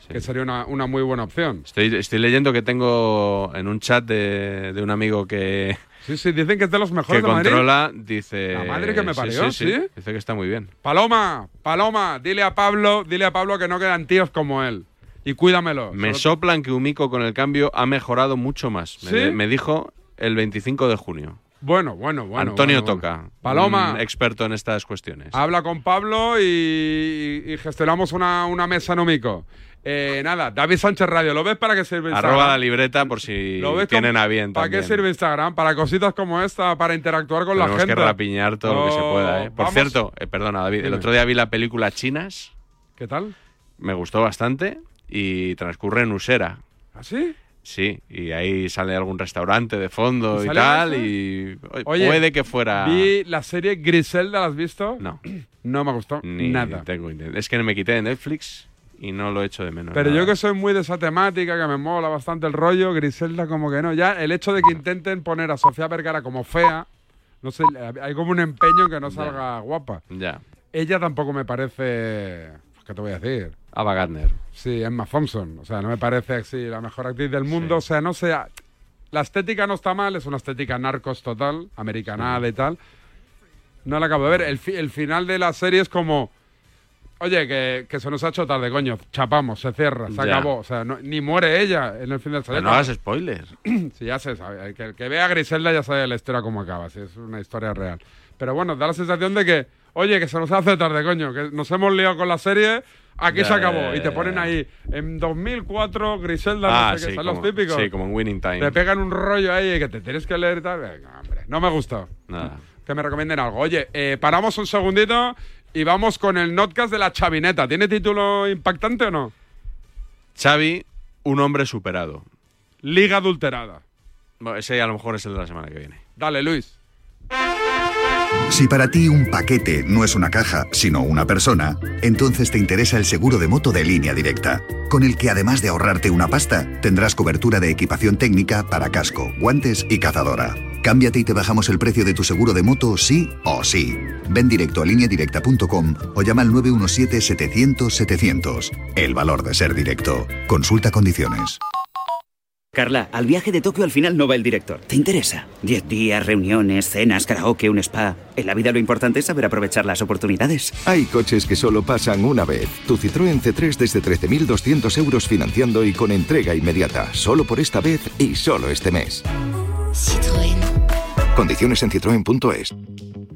Que sería una, una muy buena opción. Estoy, estoy leyendo que tengo en un chat de, de un amigo que, Sí, sí, dicen que es de los que mejores de Madrid. controla, dice... La madre que me parió, sí, ¿sí? Dice que está muy bien. Paloma, Paloma, dile a Pablo, dile a Pablo que no quedan tíos como él. Y cuídamelo. Me Solo- soplan que Umico con el cambio ha mejorado mucho más. Me, ¿Sí? me dijo el 25 de junio. Bueno, bueno, bueno. Antonio bueno, bueno. Toca, Paloma. un experto en estas cuestiones. Habla con Pablo y, y gestionamos una, una mesa en Umico. Eh, nada, David Sánchez Radio, ¿lo ves para qué sirve Instagram? Arroba la libreta por si ¿Lo ves tienen a bien ¿Para también. qué sirve Instagram? Para cositas como esta, para interactuar con la Tenemos gente. que rapiñar todo lo que se pueda. ¿eh? Por vamos- cierto, eh, perdona David, el otro día vi la película Chinas, ¿Qué tal? me gustó bastante y transcurre en Usera. ¿Ah, sí? Sí, y ahí sale algún restaurante de fondo ¿Y tal, eso? y oye, puede que fuera... Vi la serie Griselda, ¿la has visto? No. No me gustó Ni nada. tengo Es que me quité de Netflix y no lo echo de menos. Pero nada. yo que soy muy de esa temática, que me mola bastante el rollo, Griselda como que no. Ya el hecho de que intenten poner a Sofía Vergara como fea, no sé, hay como un empeño en que no Ya. salga guapa. Ya. Ella tampoco me parece... ¿Qué te voy a decir? Ava Gardner. Sí, Emma Thompson. O sea, no me parece así la mejor actriz del mundo. O sea, no sé... La estética no está mal, es una estética narcos total, americanada y tal. No la acabo de ver. El, fi- el final de la serie es como... Oye, que, que se nos ha hecho tarde, coño. Chapamos, se cierra, se Ya. acabó. O sea, no- ni muere ella en el final de la Pero serie. no hagas spoilers. Sí, ya se sabe. El que, el que vea a Griselda ya sabe la historia cómo acaba. Sí, es una historia real. Pero bueno, da la sensación de que, oye, que se nos hace tarde, coño. Que nos hemos liado con la serie. Aquí Ya, se acabó. ya, y te ponen ahí. En 2004, Griselda, Ah, no sé qué. sí, Son como, los típicos. sí, como en Winning Time. Te pegan un rollo ahí que te tienes que leer y tal. Venga, hombre. No me gustó. Nada. Que me recomienden algo. Oye, eh, paramos un segundito y vamos con el notcast de la chavineta. ¿Tiene título impactante o no? Xavi, un hombre superado. Liga adulterada. Bueno, ese a lo mejor es el de la semana que viene. Dale, Luis. Si para ti un paquete no es una caja, sino una persona, entonces te interesa el seguro de moto de línea directa, con el que además de ahorrarte una pasta, tendrás cobertura de equipación técnica para casco, guantes y cazadora. Cámbiate y te bajamos el precio de tu seguro de moto sí o sí. Ven directo a lineadirecta.com o llama al 917-700-700. El valor de ser directo. Consulta condiciones. Carla, al viaje de Tokio al final no va el director. ¿Te interesa? Diez días, reuniones, cenas, karaoke, un spa. En la vida lo importante es saber aprovechar las oportunidades. Hay coches que solo pasan una vez. Tu Citroën C3 desde 13.200 euros financiando y con entrega inmediata. Solo por esta vez y solo este mes. Citroën. Condiciones en citroen.es.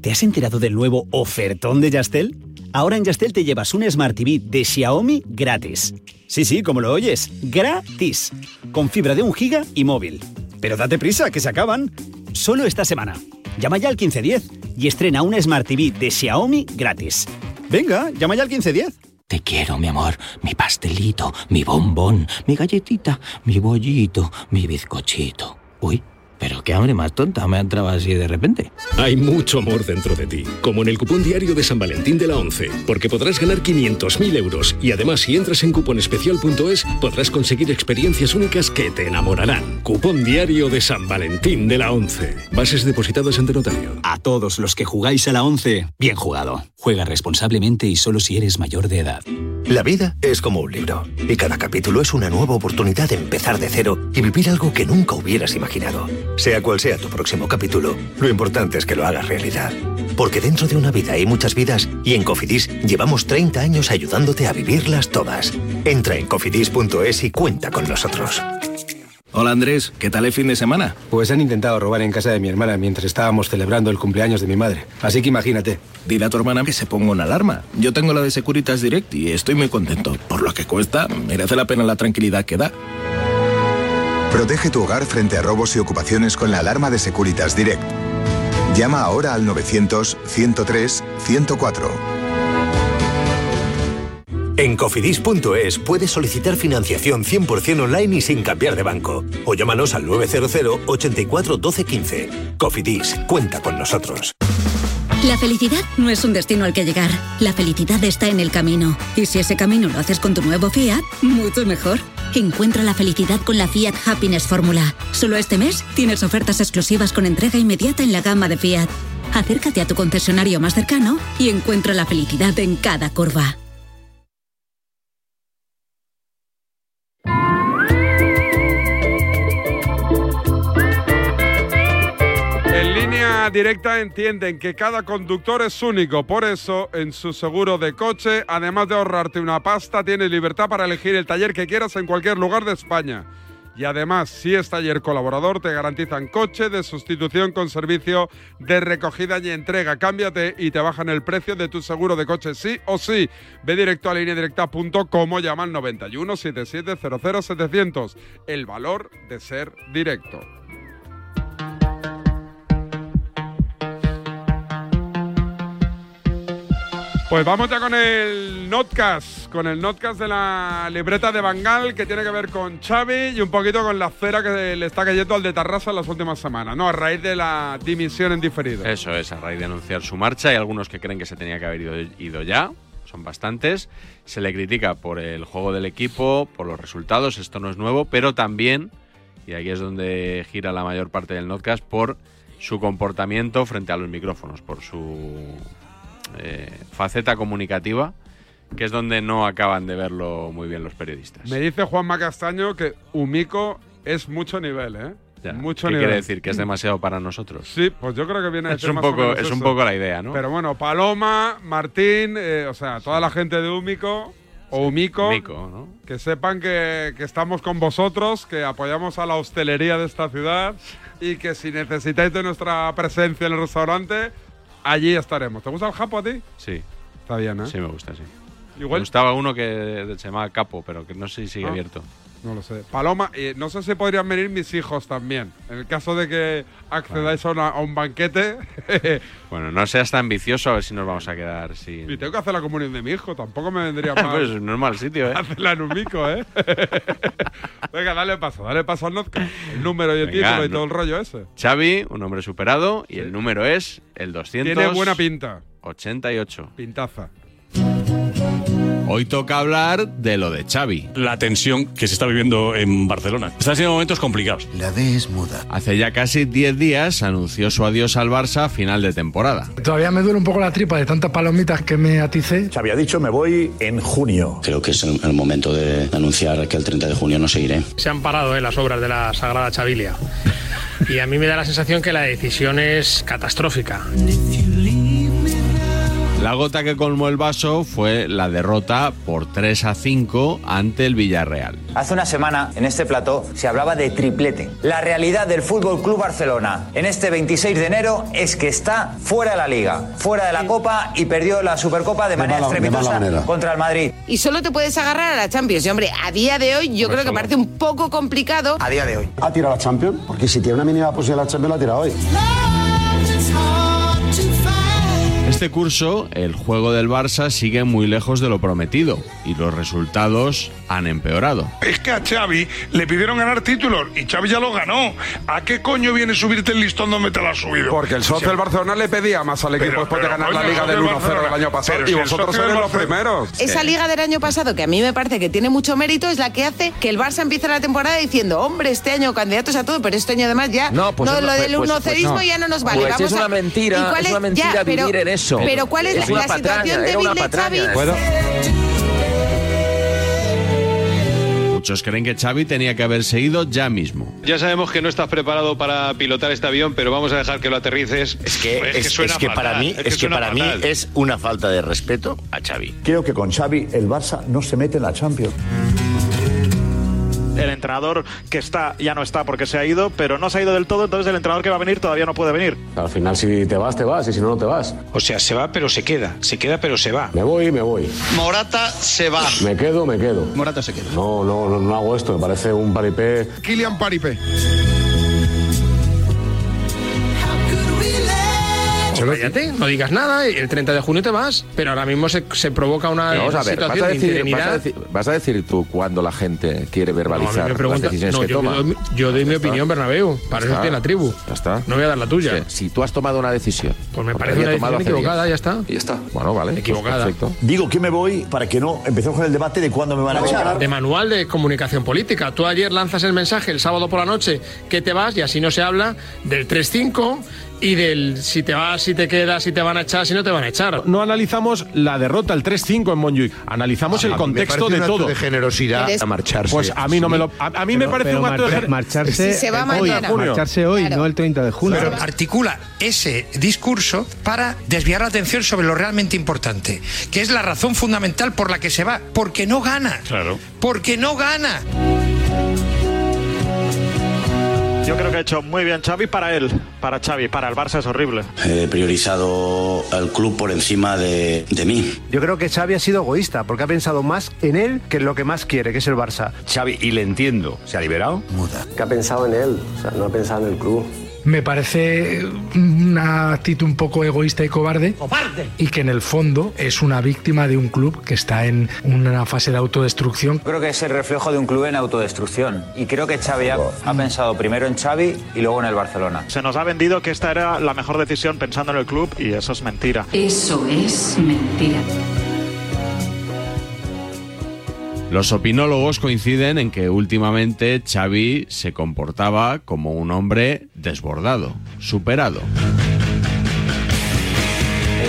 ¿Te has enterado del nuevo ofertón de Yastel? Ahora en Yastel te llevas un Smart TV de Xiaomi gratis. Sí, sí, como lo oyes, gratis. Con fibra de un giga y móvil. Pero date prisa, que se acaban. Solo esta semana. Llama ya al 1510 y estrena un Smart TV de Xiaomi gratis. Venga, llama ya al 1510. Te quiero, mi amor, mi pastelito, mi bombón, mi galletita, mi bollito, mi bizcochito. Uy, pero qué hambre más tonta me ha entrado así de repente. Hay mucho amor dentro de ti, como en el cupón diario de San Valentín de la 11, porque podrás ganar 500.000 euros y además si entras en cuponespecial.es podrás conseguir experiencias únicas que te enamorarán. Cupón diario de San Valentín de la 11. Bases depositadas ante notario. A todos los que jugáis a la 11, bien jugado. Juega responsablemente y solo si eres mayor de edad. La vida es como un libro y cada capítulo es una nueva oportunidad de empezar de cero y vivir algo que nunca hubieras imaginado. Sea cual sea tu próximo capítulo, lo importante es que lo hagas realidad. Porque dentro de una vida hay muchas vidas y en Cofidis llevamos 30 años ayudándote a vivirlas todas. Entra en cofidis.es y cuenta con nosotros. Hola Andrés, ¿qué tal el fin de semana? Pues han intentado robar en casa de mi hermana mientras estábamos celebrando el cumpleaños de mi madre. Así que imagínate. Dile a tu hermana que se ponga una alarma. Yo tengo la de Securitas Direct y estoy muy contento. Por lo que cuesta, merece la pena la tranquilidad que da. Protege tu hogar frente a robos y ocupaciones con la alarma de Securitas Direct. Llama ahora al 900-103-104. En cofidis.es puedes solicitar financiación 100% online y sin cambiar de banco. O llámanos al 900 84 12 15. Cofidis, cuenta con nosotros. La felicidad no es un destino al que llegar. La felicidad está en el camino. Y si ese camino lo haces con tu nuevo Fiat, mucho mejor. Encuentra la felicidad con la Fiat Happiness Fórmula. Solo este mes tienes ofertas exclusivas con entrega inmediata en la gama de Fiat. Acércate a tu concesionario más cercano y encuentra la felicidad en cada curva. Directa entienden que cada conductor es único, por eso en su seguro de coche, además de ahorrarte una pasta, tienes libertad para elegir el taller que quieras en cualquier lugar de España. Y además, si es taller colaborador, te garantizan coche de sustitución con servicio de recogida y entrega. Cámbiate y te bajan el precio de tu seguro de coche, sí o sí. Ve directo a lineadirecta.com o llama al 91 77 00 700. El valor de ser directo. Pues vamos ya con el notcast, con el notcast de la libreta de Bangal que tiene que ver con Xavi y un poquito con la cera que le está cayendo al de Tarrasa en las últimas semanas, ¿no? A raíz de la dimisión en diferido. Eso es, a raíz de anunciar su marcha. Hay algunos que creen que se tenía que haber ido, ido ya, son bastantes. Se le critica por el juego del equipo, por los resultados, esto no es nuevo, pero también, y aquí es donde gira la mayor parte del notcast, por su comportamiento frente a los micrófonos, por su eh, faceta comunicativa, que es donde no acaban de verlo muy bien los periodistas. Me dice Juanma Castaño que Umico es mucho nivel, ¿eh? Ya, Mucho ¿Qué nivel. quiere decir? ¿Que es demasiado para nosotros? Sí, pues yo creo que viene a Es un más o poco- menos es un eso. poco la idea, ¿no? Pero bueno, Paloma, Martín, eh, o sea, toda la gente de Umico o Umico, Umico, ¿no? que sepan que, que estamos con vosotros, que apoyamos a la hostelería de esta ciudad y que si necesitáis de nuestra presencia en el restaurante, allí estaremos. ¿Te gusta el japo a ti? Sí. Está bien, ¿eh? Sí, me gusta, sí. Igual- Me gustaba uno que se llamaba Capo, pero que no sé si sigue Ah. abierto. No lo sé. Paloma, eh, no sé si podrían venir mis hijos también. En el caso de que accedáis a, una- a un banquete. Bueno, no seas tan ambicioso, a ver si nos vamos a quedar sin... y tengo que hacer la comunión de mi hijo. Tampoco me vendría mal. pues no es mal sitio, ¿eh? Hacerla en un mico, ¿eh? Venga, dale paso, dale paso al notcast. El número y el Venga, título y no- todo el rollo ese. Xavi, un hombre superado, y el número es el 200... Tiene buena pinta. 88. Pintaza. Hoy toca hablar de lo de Xavi. La tensión que se está viviendo en Barcelona. Están siendo momentos complicados. La D es muda. Hace ya casi 10 días anunció su adiós al Barça a final de temporada. Todavía me duele un poco la tripa de tantas palomitas que me aticé. Xavi ha dicho me voy en junio. Creo que es el, el momento de anunciar que el 30 de junio no seguiré. Se han parado eh, las obras de la Sagrada Chavilia. Y a mí me da la sensación que la decisión es catastrófica. La gota que colmó el vaso fue la derrota por 3 a 5 ante el Villarreal. Hace una semana en este plató se hablaba de triplete. La realidad del Fútbol Club Barcelona en este 26 de enero es que está fuera de la liga, fuera de la Copa y perdió la Supercopa de, manera mala- de estrepitosa mala manera. contra el Madrid. Y solo te puedes agarrar a la Champions. Y hombre, a día de hoy yo creo que parece un poco complicado. A día de hoy. ¿Ha tirado la Champions? Porque si tiene una mínima posibilidad la Champions, la ha tirado hoy. Este curso, el juego del Barça sigue muy lejos de lo prometido y los resultados han empeorado. Es que a Xavi le pidieron ganar títulos y Xavi ya lo ganó. ¿A qué coño viene subirte el listón donde te lo has subido? Porque el socio del Barcelona le pedía más al equipo Pero- después de ganar la liga el del socio 1-0 del año pasado Pero y si vosotros sois los primeros. Esa liga del año pasado, que a mí me parece que tiene mucho mérito, es la que hace que el Barça empiece la temporada diciendo, hombre, este año candidatos a todo, pero este año además ya No, pues es- lo del pues- pues 1-0ismo no. ya no nos vale. Pues Vamos es una a- mentira, ¿Y cuál es una mentira ya, pero- vivir en eso. Pero ¿cuál es, Es la, la patraña, situación de. Xavi? ¿Puedo? Muchos creen que Xavi tenía que haber seguido ya mismo. Ya sabemos que no estás preparado para pilotar este avión, pero vamos a dejar que lo aterrices. Es que, es, suena es que para mí, es que es que para mí es una falta de respeto a Xavi. Creo que con Xavi el Barça no se mete en la Champions. El entrenador que está ya no está porque se ha ido, pero no se ha ido del todo, entonces el entrenador que va a venir todavía no puede venir. Al final, si te vas, te vas, y si no, no te vas. O sea, se va, pero se queda. Se queda, pero se va. Me voy, me voy. Morata se va. Me quedo, me quedo. Morata se queda. No, no, no, no hago esto, me parece un paripé. Kylian Paripé. Cállate, no digas nada, el 30 de junio te vas, pero ahora mismo se, se provoca una Vamos a ver, vas situación a, de decir, vas, a decir, vas a decir tú cuando la gente quiere No, verbalizar me las pregunta- decisiones no, que yo, toma. doy- yo doy mi está. opinión, Bernabéu. Para eso tiene la tribu. Ya está. No voy a dar la tuya. Si tú has tomado una decisión. Pues me parece una decisión equivocada, días, ya está. Y ya está. Bueno, vale. pues Equivocada. perfecto. Digo que me voy para que no empecemos con el debate de cuándo me van a echar. De manual de comunicación política. Tú ayer lanzas el mensaje el sábado por la noche que te vas y así no se habla del 3-5 y del si te vas, si te quedas, si te van a echar, si no te van a echar. No analizamos la derrota, el 3-5 en Montjuic. Analizamos el A mí me contexto de un acto todo. de generosidad a marcharse. Pues a mí no me lo. A, a mí me parece un acto de mar- marcharse Si se va hoy, mañana. Marcharse hoy, Claro. no el 30 de junio. Pero articula ese discurso para desviar la atención sobre lo realmente importante, que es la razón fundamental por la que se va, porque no gana. Claro. Porque no gana. Yo creo que ha hecho muy bien Xavi para él, para Xavi, para el Barça es horrible. He priorizado al club por encima de, de mí. Yo creo que Xavi ha sido egoísta porque ha pensado más en él que en lo que más quiere, que es el Barça. Xavi, y le entiendo, ¿se ha liberado? Muda. Que ha pensado en él, o sea, no ha pensado en el club. Me parece una actitud un poco egoísta y cobarde. Y que en el fondo es una víctima de un club que está en una fase de autodestrucción. Creo que es el reflejo de un club en autodestrucción. Y creo que Xavi ha, ha pensado primero en Xavi y luego en el Barcelona. Se nos ha vendido que esta era la mejor decisión pensando en el club y eso es mentira. Eso es mentira. Los opinólogos coinciden en que últimamente Xavi se comportaba como un hombre desbordado, superado.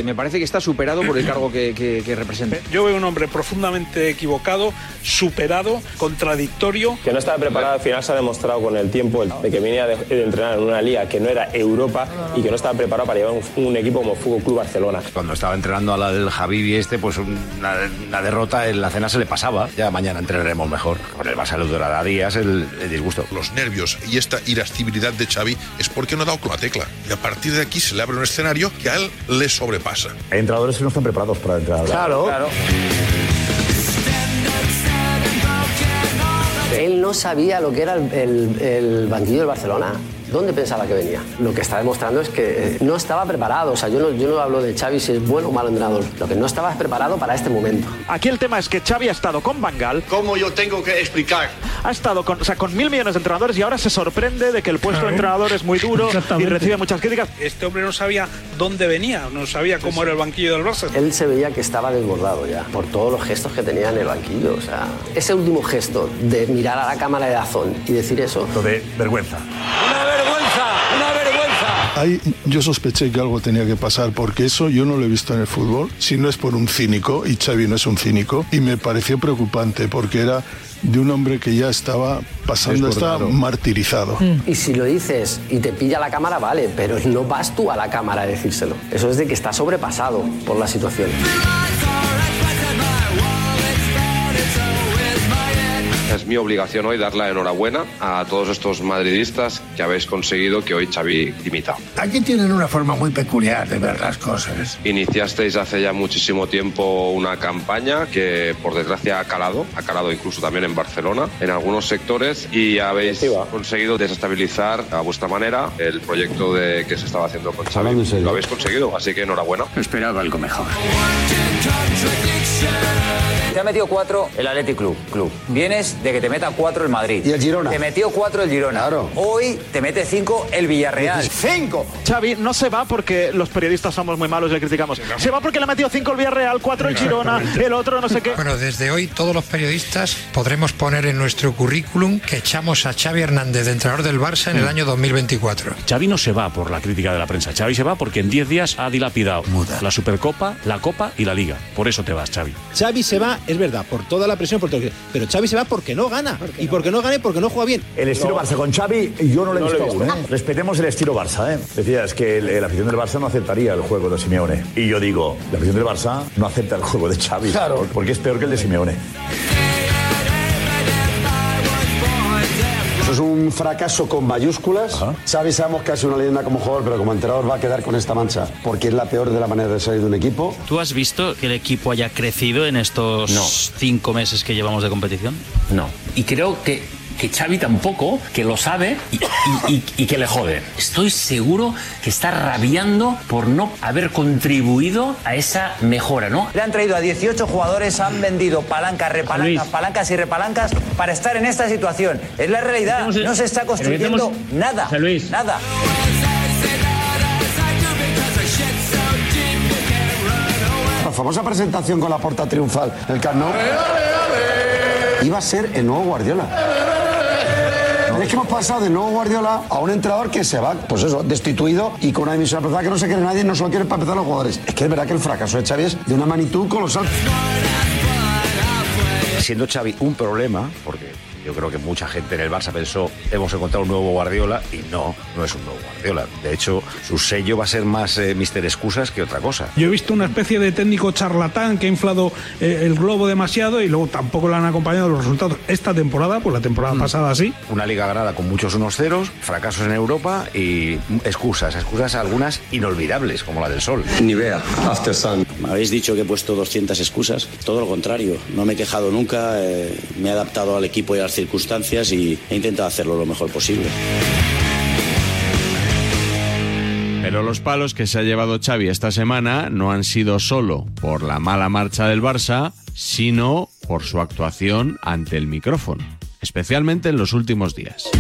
Eh, me parece que está superado por el cargo que, que- que representa. Yo veo un hombre profundamente equivocado, superado, contradictorio. Que no estaba preparado, al final se ha demostrado con el tiempo el- de que venía de, de entrenar en una liga que no era Europa y que no estaba preparado para llevar un, un equipo como Fútbol Club Barcelona. Cuando estaba entrenando a la del Javibi este, pues una, una derrota en la cena se le pasaba. Ya mañana entrenaremos mejor. Con el Barça le durará días el, el disgusto. Los nervios y esta irascibilidad de Xavi es porque no ha dado con la tecla. Y a partir de aquí se le abre un escenario que a él le sobrepasa. Hay entrenadores que no están preparados para entrar. Claro. Él no sabía lo que era el, el- el banquillo del Barcelona. ¿Dónde pensaba que venía? Lo que está demostrando es que eh, no estaba preparado. O sea, yo no, yo no hablo de Xavi si es bueno o malo entrenador. Lo que no estaba preparado para este momento. Aquí el tema es que Xavi ha estado con Bangal. ¿Cómo yo tengo que explicar? Ha estado con, o sea, con mil millones de entrenadores y ahora se sorprende de que el puesto de entrenador es muy duro y recibe muchas críticas. Este hombre no sabía dónde venía, no sabía cómo era el banquillo del Barça. Él se veía que estaba desbordado ya por todos los gestos que tenía en el banquillo. O sea, ese último gesto de mirar a la cámara de Dazón y decir eso. de vergüenza. ¡Una vergüenza! Ahí yo sospeché que algo tenía que pasar porque eso yo no lo he visto en el fútbol, si no es por un cínico, y Xavi no es un cínico, y me pareció preocupante porque era de un hombre que ya estaba pasando, estaba Desbordado. martirizado. Y si lo dices y te pilla la cámara, vale, pero no vas tú a la cámara a decírselo. Eso es de que está sobrepasado por la situación. Es mi obligación hoy dar la enhorabuena a todos estos madridistas que habéis conseguido que hoy Xavi dimita. Aquí tienen una forma muy peculiar de ver las cosas. Iniciasteis hace ya muchísimo tiempo una campaña que por desgracia ha calado, ha calado incluso también en Barcelona, en algunos sectores y habéis conseguido desestabilizar a vuestra manera el proyecto de que se estaba haciendo con Xavi. Lo habéis conseguido, así que enhorabuena. Esperaba algo mejor. Te ha metido cuatro el Athletic Club. Club. Vienes de que te meta cuatro el Madrid. Y el Girona. Te metió cuatro el Girona. Hoy te mete cinco el Villarreal. ¡Cinco! Xavi no se va porque los periodistas somos muy malos y le criticamos. Se va porque le ha metido cinco el Villarreal, cuatro el Girona, el otro no sé qué. Bueno, desde hoy todos los periodistas podremos poner en nuestro currículum que echamos a Xavi Hernández de entrenador del Barça en el año 2024. Xavi no se va por la crítica de la prensa. Xavi se va porque en 10 días ha dilapidado la Supercopa, la Copa y la Liga. Por eso te vas, Xavi. Xavi se va, es verdad, por toda la presión, por todo lo que- pero Xavi se va porque no gana. Y porque no gane, porque no juega bien. El estilo Barça con Xavi, yo no lo he No lo visto he aún. ¿eh? Respetemos el estilo Barça. ¿eh? Decías que el afición del Barça no aceptaría el juego de Simeone. Y yo digo, la afición del Barça no acepta el juego de Xavi. Claro. Porque es peor que el de Simeone. Eso es un fracaso con mayúsculas. Xavi sabemos que ha sido una leyenda como jugador, pero como entrenador va a quedar con esta mancha, porque es la peor de la manera de salir de un equipo. ¿Tú has visto que el equipo haya crecido en estos No. cinco meses que llevamos de competición? No. Y creo que, que Xavi tampoco, que lo sabe y, y- y- y que le jode. Estoy seguro que está rabiando por no haber contribuido a esa mejora, ¿no? Le han traído a 18 jugadores, han vendido palancas, repalancas, palancas y repalancas para estar en esta situación. Es la realidad. No se está construyendo nada. Nada. La famosa presentación con la porta triunfal en el Camp Nou iba a ser el nuevo Guardiola. Es que hemos pasado del nuevo Guardiola a un entrenador que se va, pues eso, destituido y con una dimisión apretada que no se quiere nadie, no solo quiere para empezar los jugadores. Es que es verdad que el fracaso de Xavi es de una magnitud colosal. Siendo Xavi un problema, porque yo creo que mucha gente en el Barça pensó hemos encontrado un nuevo Guardiola y no, no es un nuevo Guardiola. De hecho, su sello va a ser más eh, Mister Excusas que otra cosa. Yo he visto una especie de técnico charlatán que ha inflado eh, el globo demasiado y luego tampoco le han acompañado los resultados. Esta temporada, pues la temporada pasada sí. Una liga ganada con muchos unos ceros, fracasos en Europa y excusas, excusas algunas inolvidables, como la del Sol. Nivea, After Sun. Me habéis dicho que he puesto 200 excusas. Todo lo contrario. No me he quejado nunca. eh, me he adaptado al equipo y a circunstancias y he intentado hacerlo lo mejor posible. Pero los palos que se ha llevado Xavi esta semana no han sido solo por la mala marcha del Barça, sino por su actuación ante el micrófono, especialmente en los últimos días.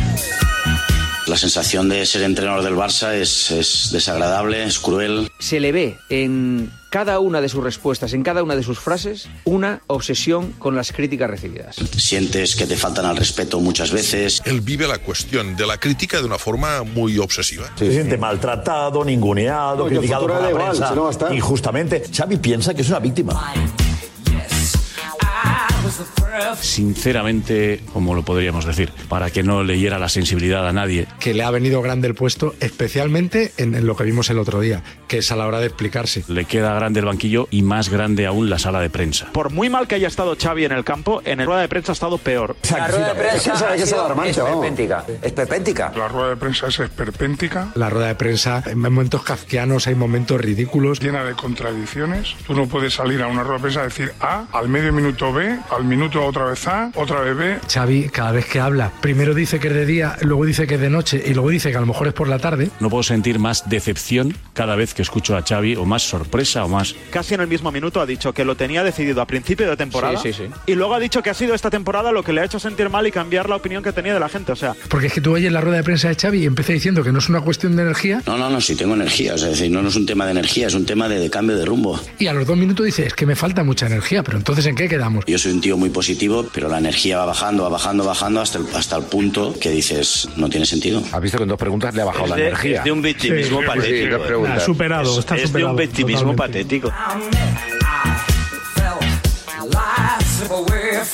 La sensación de ser entrenador del Barça es, es desagradable, es cruel. Se le ve en cada una de sus respuestas, en cada una de sus frases, una obsesión con las críticas recibidas. Sientes que te faltan al respeto muchas veces. Él vive la cuestión de la crítica de una forma muy obsesiva. Se siente maltratado, ninguneado, No, criticado por la igual, prensa. si no. Injustamente. Xavi piensa que es una víctima. Sinceramente, como lo podríamos decir, para que no leyera la sensibilidad a nadie. Que le ha venido grande el puesto, especialmente en, en lo que vimos el otro día, que es a la hora de explicarse. Le queda grande el banquillo y más grande aún la sala de prensa. Por muy mal que haya estado Xavi en el campo, en el rueda de prensa ha estado peor. La rueda de prensa ha sido esperpéntica. Esperpéntica. La rueda de prensa es esperpéntica, La rueda de prensa, en momentos kafkianos, hay momentos ridículos. llena de contradicciones. Tú no puedes salir a una rueda de prensa a decir A, al medio minuto B, al Al minuto otra vez A, otra vez B. Xavi, cada vez que habla, primero dice que es de día, luego dice que es de noche y luego dice que a lo mejor es por la tarde. No puedo sentir más decepción cada vez que escucho a Xavi o más sorpresa o más... Casi en el mismo minuto ha dicho que lo tenía decidido a principio de temporada. Sí, sí, sí. Y luego ha dicho que ha sido esta temporada lo que le ha hecho sentir mal y cambiar la opinión que tenía de la gente. O sea, Porque es que tú oyes la rueda de prensa de Xavi y empieza diciendo que no es una cuestión de energía No, no, no, sí tengo energía. O sea, es decir, no, no es un tema de energía, es un tema de, de cambio de rumbo. y a los dos minutos dice es que me falta mucha energía, pero entonces ¿en qué quedamos? Yo soy un tío muy positivo, pero la energía va bajando, va bajando, bajando hasta el, hasta el punto que dices, no tiene sentido. Has visto que en dos preguntas le ha bajado Es la de, energía. es de un victimismo Sí, patético. sí, superado, está es de un victimismo totalmente. patético.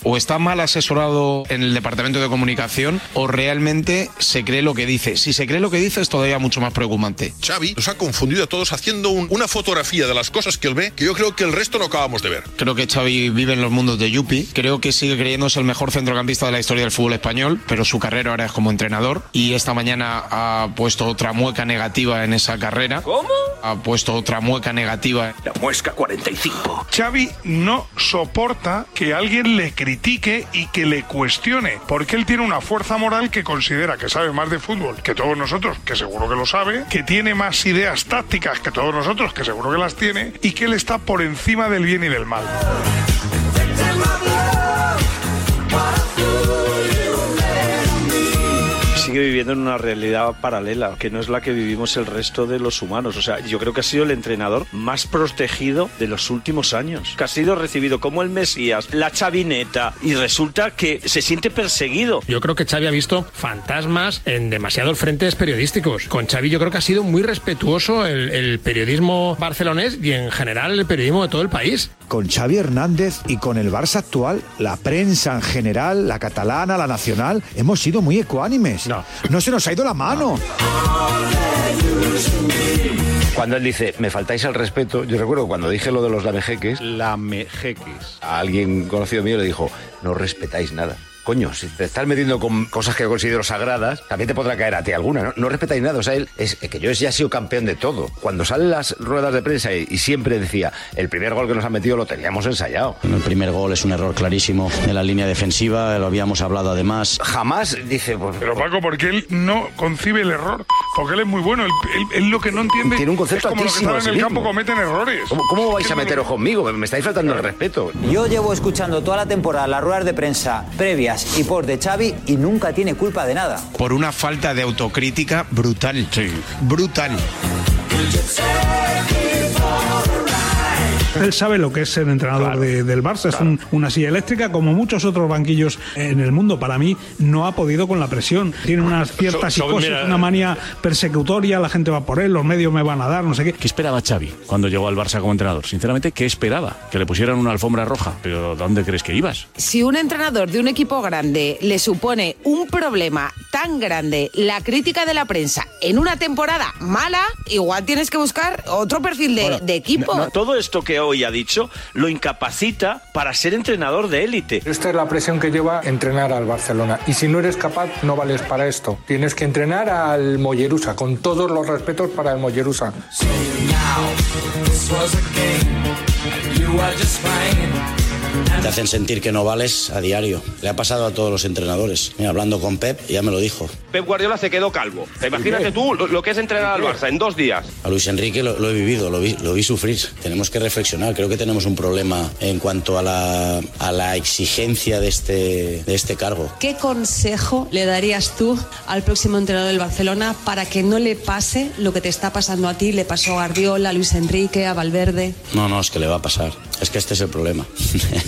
O está mal asesorado en el departamento de comunicación o realmente se cree lo que dice. Si se cree lo que dice es todavía mucho más preocupante. Xavi nos ha confundido a todos haciendo un- una fotografía de las cosas que él ve que yo creo que el resto no acabamos de ver. Creo que Xavi vive en los mundos de Yupi. Creo que sigue creyéndose el mejor centrocampista de la historia del fútbol español, pero su carrera ahora es como entrenador. Y esta mañana ha puesto otra mueca negativa en esa carrera. ¿Cómo? Ha puesto otra mueca negativa. La muesca 45. Xavi no soporta que alguien le critique y que le cuestione, porque él tiene una fuerza moral que considera que sabe más de fútbol que todos nosotros, que seguro que lo sabe, que tiene más ideas tácticas que todos nosotros, que seguro que las tiene, y que él está por encima del bien y del mal. Sigue viviendo en una realidad paralela, que no es la que vivimos el resto de los humanos. O sea, yo creo que ha sido el entrenador más protegido de los últimos años. Que ha sido recibido como el Mesías, la chavineta, y resulta que se siente perseguido. Yo creo que Xavi ha visto fantasmas en demasiados frentes periodísticos. Con Xavi yo creo que ha sido muy respetuoso el, el periodismo barcelonés y en general el periodismo de todo el país. Con Xavi Hernández y con el Barça actual, la prensa en general, la catalana, la nacional, hemos sido muy ecuánimes. No, no se nos ha ido la mano. Cuando él dice, me faltáis el respeto, yo recuerdo cuando dije lo de los lamejeques, Lamejeques. a alguien conocido mío le dijo, no respetáis nada. Coño, si te estás metiendo con cosas que considero sagradas, también te podrá caer a ti alguna, ¿no? No respetáis nada. O sea, él es que yo ya he sido campeón de todo. Cuando salen las ruedas de prensa y, y siempre decía, el primer gol que nos han metido lo teníamos ensayado. El primer gol es un error clarísimo en la línea defensiva, lo habíamos hablado además. Jamás dice, pues, Pero Paco, porque él no concibe el error, porque él es muy bueno, él, él- él lo que no entiende Tiene un concepto es como los que están en de el campo cometen errores. ¿Cómo, cómo vais a meteros conmigo? Me estáis faltando el respeto. Yo llevo escuchando toda la temporada las ruedas de prensa previas y post de Xavi y nunca tiene culpa de nada. Por una falta de autocrítica brutal. Brutal. Él sabe lo que es ser entrenador de- del Barça, es un- una silla eléctrica, como muchos otros banquillos en el mundo. Para mí, no ha podido con la presión. Tiene una cierta So- so, psicosis, mira, una manía persecutoria, la gente va por él, los medios me van a dar, no sé qué. ¿Qué esperaba Xavi cuando llegó al Barça como entrenador? Sinceramente, ¿qué esperaba? Que le pusieran una alfombra roja. ¿Pero dónde crees que ibas? Si un entrenador de un equipo grande le supone un problema tan grande la crítica de la prensa en una temporada mala, igual tienes que buscar otro perfil de, de equipo. No, todo esto que hoy ha dicho lo incapacita para ser entrenador de élite. Esta es la presión que lleva entrenar al Barcelona. Y si no eres capaz, no vales para esto. Tienes que entrenar al Mollerusa, con todos los respetos para el Mollerusa. Te hacen sentir que no vales a diario. Le ha pasado a todos los entrenadores. Mira, hablando con Pep, ya me lo dijo. Pep Guardiola se quedó calvo. Imagínate tú lo lo que es entrenar al Barça en dos días. A Luis Enrique lo, lo he vivido, lo vi, lo vi sufrir. Tenemos que reflexionar. Creo que tenemos un problema en cuanto a la, a la exigencia de este, de este cargo. ¿Qué consejo le darías tú al próximo entrenador del Barcelona para que no le pase lo que te está pasando a ti, le pasó a Guardiola, a Luis Enrique, a Valverde? No, no, es que le va a pasar. Es que este es el problema.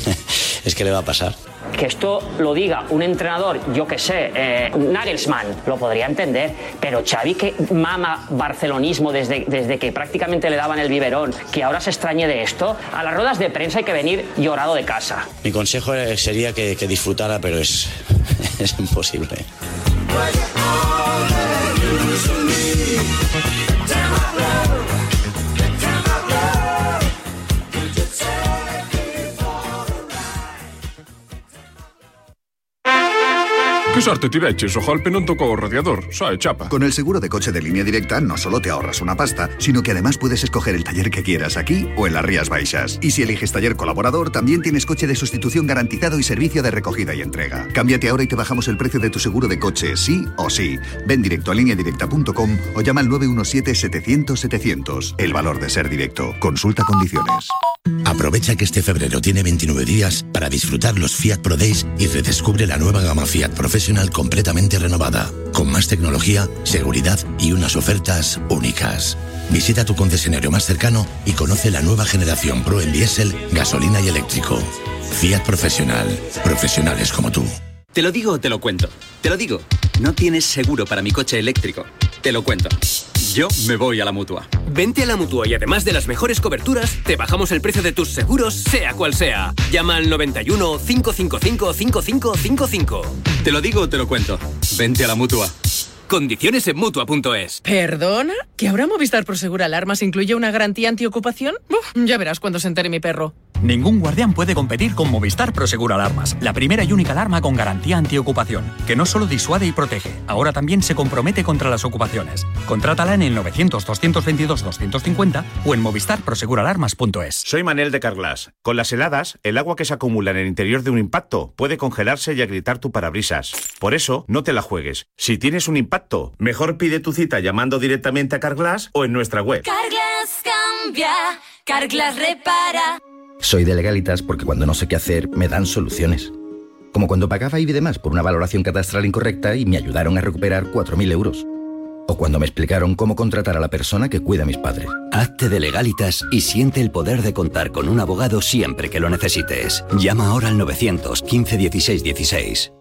es que le va a pasar. Que esto lo diga un entrenador, yo que sé, eh, Nagelsmann, lo podría entender, pero Xavi que mama barcelonismo desde, desde que prácticamente le daban el biberón, que ahora se extrañe de esto, a las ruedas de prensa hay que venir llorado de casa. Mi consejo sería que, que disfrutara, pero es, es imposible. Que sorte ti veches, o golpe non tocou o radiador, é chapa. Con el seguro de coche de línea directa no solo te ahorras una pasta, sino que además puedes escoger el taller que quieras aquí o en las Rías Baixas. Y si eliges taller colaborador, también tienes coche de sustitución garantizado y servicio de recogida y entrega. Cámbiate ahora y te bajamos el precio de tu seguro de coche, sí o sí. Ven directo a lineadirecta.com o llama al 917-700-700. El valor de ser directo. Consulta condiciones. Aprovecha que este febrero tiene 29 días para disfrutar los Fiat Pro Days y redescubre la nueva gama Fiat Professional completamente renovada, con más tecnología, seguridad y unas ofertas únicas. Visita tu concesionario más cercano y conoce la nueva generación Pro en diésel, gasolina y eléctrico. Fiat Professional. Profesionales como tú. Te lo digo o te lo cuento. Te lo digo. No tienes seguro para mi coche eléctrico. Te lo cuento. Yo me voy a la mutua. Vente a la mutua y además de las mejores coberturas, te bajamos el precio de tus seguros, sea cual sea. Llama al 91 555 5555. Te lo digo o te lo cuento. Vente a la mutua. Condiciones en mutua.es. ¿Perdona? ¿Que ahora Movistar Prosegur Alarmas incluye una garantía antiocupación? Uf, ya verás cuando se entere mi perro. Ningún guardián puede competir con Movistar Prosegur Alarmas, la primera y única alarma con garantía antiocupación, que no solo disuade y protege, ahora también se compromete contra las ocupaciones. Contrátala en el 900-222-250 o en movistarproseguralarmas.es. Soy Manel de Carglass. Con las heladas, el agua que se acumula en el interior de un impacto puede congelarse y agrietar tu parabrisas. Por eso, no te la juegues. Si tienes un impacto, mejor pide tu cita llamando directamente a Carglass o en nuestra web. Carglass cambia, Carglass repara. Soy de legalitas porque cuando no sé qué hacer me dan soluciones. Como cuando pagaba y demás por una valoración catastral incorrecta y me ayudaron a recuperar 4.000 euros. O cuando me explicaron cómo contratar a la persona que cuida a mis padres. Hazte de legalitas y siente el poder de contar con un abogado siempre que lo necesites. Llama ahora al 915 16 16.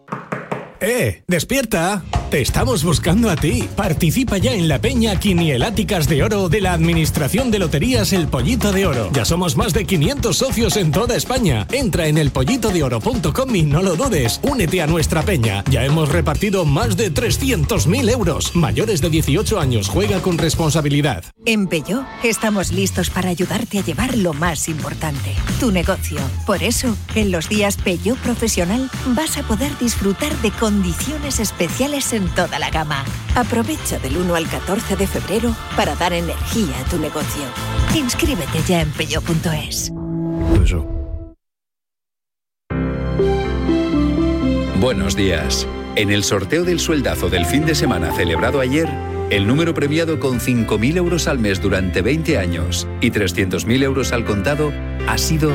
¡Eh! ¡Despierta! Te estamos buscando a ti. Participa ya en la Peña Quinieláticas de Oro de la Administración de Loterías El Pollito de Oro. Ya somos más de 500 socios en toda España. Entra en elpollitodeoro.com y no lo dudes. Únete a nuestra peña. Ya hemos repartido más de 300.000 euros. Mayores de 18 años, juega con responsabilidad. En Peugeot estamos listos para ayudarte a llevar lo más importante, tu negocio. Por eso, en los días Peugeot Profesional vas a poder disfrutar de condiciones especiales en toda la gama. Aprovecha del 1 al 14 de febrero para dar energía a tu negocio. Inscríbete ya en peugeot.es. Buenos días. En el sorteo del sueldazo del fin de semana celebrado ayer, el número premiado con 5.000 euros al mes durante 20 años y 300.000 euros al contado ha sido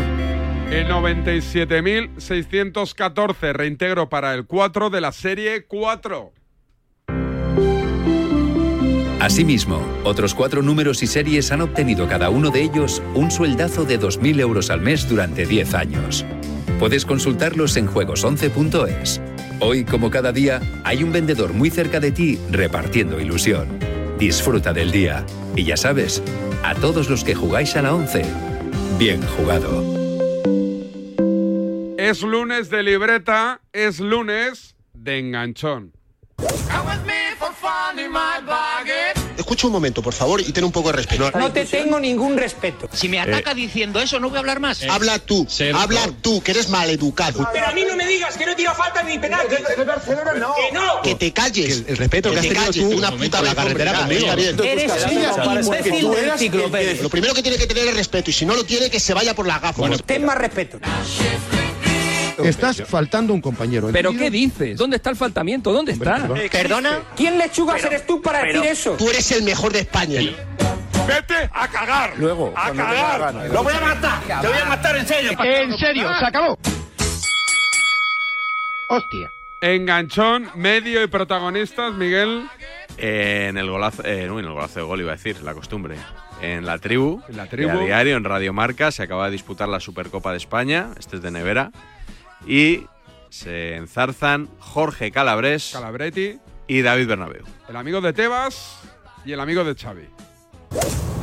El 97.614 reintegro para el 4 de la serie 4. Asimismo, otros cuatro números y series han obtenido cada uno de ellos un sueldazo de 2.000 euros al mes durante 10 años. Puedes consultarlos en juegos11.es. Hoy, como cada día, hay un vendedor muy cerca de ti repartiendo ilusión. Disfruta del día. Y ya sabes, a todos los que jugáis a la 11, bien jugado. Es lunes de libreta, es lunes de enganchón. Escucha un momento, por favor, y ten un poco de respeto. No te tengo ningún respeto. Si me ataca diciendo eso, no voy a hablar más. Habla tú, habla tú, que eres maleducado. Pero a mí no me digas que no tira falta ni penal. Que, Barcelona no. Que no. Que te calles. El, respeto que, has tenido tú una puta la carretera conmigo. Eres un. Lo primero que tiene que tener es respeto, y si no lo tiene, que se vaya por la gafa. Ten más respeto. Estás faltando un compañero. ¿Pero qué dices? ¿Dónde está el faltamiento? ¿Dónde está? ¿Perdona? ¿Quién lechugas eres tú para decir eso? Tú eres el mejor de España. Vete a cagar. Luego. A cagar. Lo voy a matar. Te voy a matar en serio. En serio, se acabó. Hostia. Enganchón, medio y protagonistas, Miguel. En el golazo, eh, no, en el golazo de gol iba a decir, la costumbre. En la tribu, En la tribu. a diario, en Radio Marca, se acaba de disputar la Supercopa de España, este es de Nevera, y se enzarzan Jorge Calabres Calabretti, y David Bernabeu. el amigo de Tebas y el amigo de Xavi.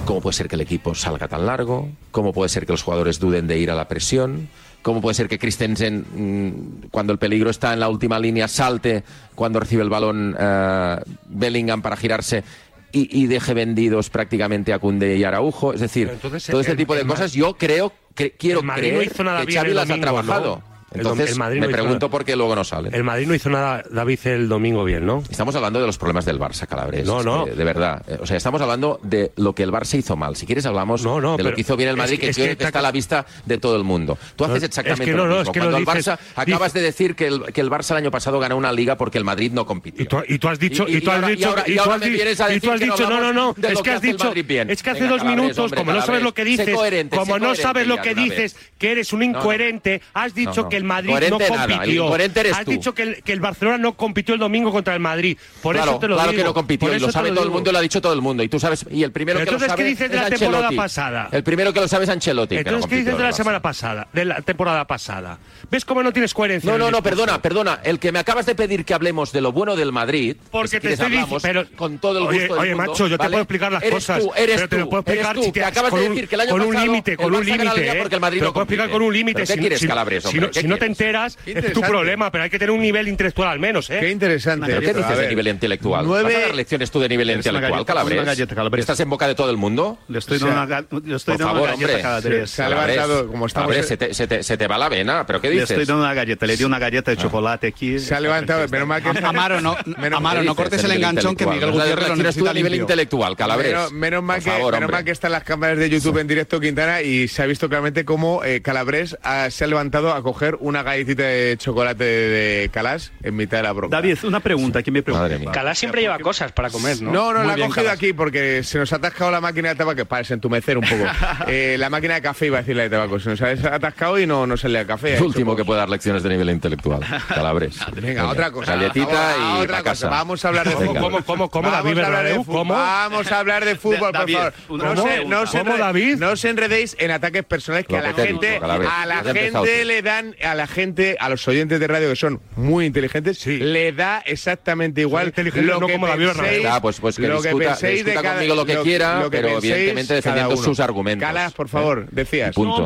¿Cómo puede ser que el equipo salga tan largo? ¿Cómo puede ser que los jugadores duden de ir a la presión? ¿Cómo puede ser que Christensen, mm, cuando el peligro está en la última línea, salte cuando recibe el balón eh, Bellingham para girarse y, y deje vendidos prácticamente a Cunde y Araujo? Es decir, entonces todo este el- tipo de cosas yo creo, que quiero creer hizo nada que Xavi las ha trabajado. ¿no? Entonces, el Madrid me no pregunto nada. por qué luego no salen. El Madrid no hizo nada, David, el domingo bien, ¿no? Estamos hablando de los problemas del Barça, Calabres. No, no. que, de verdad. Eh, O sea, estamos hablando de lo que el Barça hizo mal. Si quieres hablamos de lo que hizo bien el Madrid, que- que, es creo que que está a la vista de todo el mundo. Tú haces es exactamente lo mismo. Cuando el dices- Barça, acabas de decir que el, que el Barça el año pasado ganó una liga porque el Madrid no compitió. Y tú, y tú has dicho, y, tú has ahora- dicho, y tú ahora has me di- vienes a y decir tú has que no dicho, no, no, no, es que has dicho, es que hace dos minutos, como no sabes lo que dices, como no sabes lo que dices, que eres un incoherente, has dicho que el Madrid no Coherente nada, el compitió. incoherente eres has tú. dicho que el, que el Barcelona no compitió el domingo contra el Madrid. Por claro, eso te lo claro digo. que no compitió y lo sabe todo el mundo y lo ha dicho todo el mundo. Y tú sabes, y el primero Pero que lo entonces, sabe ¿qué dices de es la temporada Ancelotti. pasada? El primero que lo sabe es Ancelotti. que no Entonces, ¿qué dices de la semana pasada? De la temporada pasada. ¿Ves cómo no tienes coherencia? No, no, no, perdona, perdona. El que me acabas de pedir que hablemos de lo bueno del Madrid. Porque si te estoy diciendo- con todo el Oye, gusto del oye, mundo, macho, yo te puedo explicar las cosas, eres tú, lo eres tú, te- que acabas de decir que el año con un pasado límite, con un límite, porque el Madrid Te lo no puedo explicar con un límite. ¿Pero Si, ¿Qué no- quieres, Calabres, si no, ¿Qué si no te enteras, es tu problema, pero hay que tener un nivel intelectual al menos, ¿eh? Qué interesante. ¿Pero qué dices A de nivel intelectual? nueve- ¿Vas a dar lecciones tú de nivel intelectual, Calabres? ¿Estás en boca de todo el mundo? Le estoy O sea, dando una, le por dando favor, una galleta hombre. como estamos se, te, se, te, se te va la vena, ¿pero qué Le dices? estoy dando una galleta, le di una galleta de chocolate aquí. Se ha levantado, menos mal que... Amaro, no- menos- Amaro, no cortes el enganchón que. Miguel a Gutiérrez lo necesita de nivel intelectual, Calabres. Menos, mal que, favor, menos hombre. mal que están las cámaras de YouTube en directo, Quintana, y se ha visto claramente cómo eh, Calabres ha- se ha levantado a coger una galletita de chocolate de, de Calas en mitad de la bronca. David, una pregunta, ¿quién me pregunta? Calá siempre lleva cosas para comer, ¿no? No, no, Muy la ha cogido Calas. aquí porque se nos ha atascado la máquina de tabaco, para desentumecer un poco. Eh, la máquina de café iba a decir la de tabaco. Se nos ha atascado y no, no sale el café. El último que puede dar lecciones de nivel intelectual, Calabres. Venga, otra cosa. Galletita y otra cosa. casa. Vamos a hablar de fútbol. ¿Cómo, cómo, cómo, Vamos David a hablar de Bernabéu? fútbol. ¿Cómo? Vamos a hablar de fútbol, por favor. No, se, no, se ¿Cómo, enre- David? no os enredéis en ataques personales que a la que gente, a la gente le dan, a la gente, a los oyentes de radio que son muy inteligentes, le da exactamente igual lo no que como penséis, Bernabéu. Ah, pues- pues que lo discuta- penséis discuta de cada- conmigo lo que quiera, pero penséis evidentemente cada defendiendo uno. sus argumentos. Calas, por favor, decías. Punto.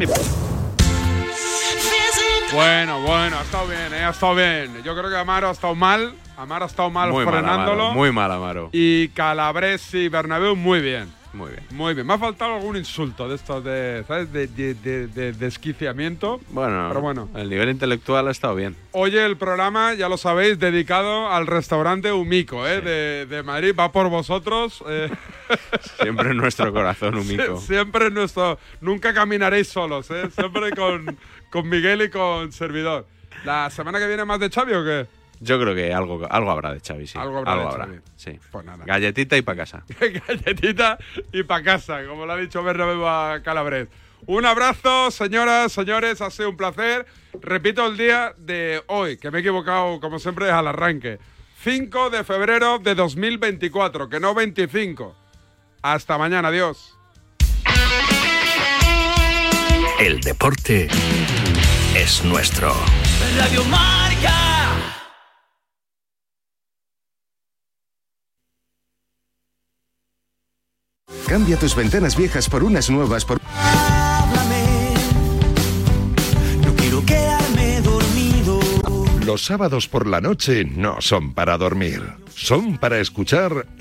Bueno, bueno, ha estado bien, ¿eh? ha estado bien. Yo creo que Amaro ha estado mal. Amaro ha estado mal Muy mal, frenándolo. Amaro, muy mal, Amaro. Y Calabres y Bernabéu muy bien. Muy bien. Muy bien. Me ha faltado algún insulto de estos de, ¿sabes? De, de, de- de desquiciamiento. Bueno, Pero bueno. el nivel intelectual ha estado bien. Oye, el programa, ya lo sabéis, dedicado al restaurante Humico, ¿eh? De, de Madrid. Va por vosotros. eh. Siempre en nuestro corazón, Humico. Sie- Siempre en nuestro. Nunca caminaréis solos, ¿eh? Siempre con, con Miguel y con servidor. ¿La semana que viene más de Xavi o qué? Yo creo que algo, algo habrá de Xavi, sí. Algo habrá de Xavi. Sí. Pues nada. Galletita y pa' casa. Galletita y pa' casa, como lo ha dicho Bernabéu a Calabres. Un abrazo, señoras, señores, ha sido un placer. Repito el día de hoy, que me he equivocado, como siempre, al arranque. 5 de febrero de 2024, que no 25. Hasta mañana, adiós. El deporte es nuestro. Radio Marca. Cambia tus ventanas viejas por unas nuevas por... No quiero quedarme dormido. Los sábados por la noche no son para dormir, son para escuchar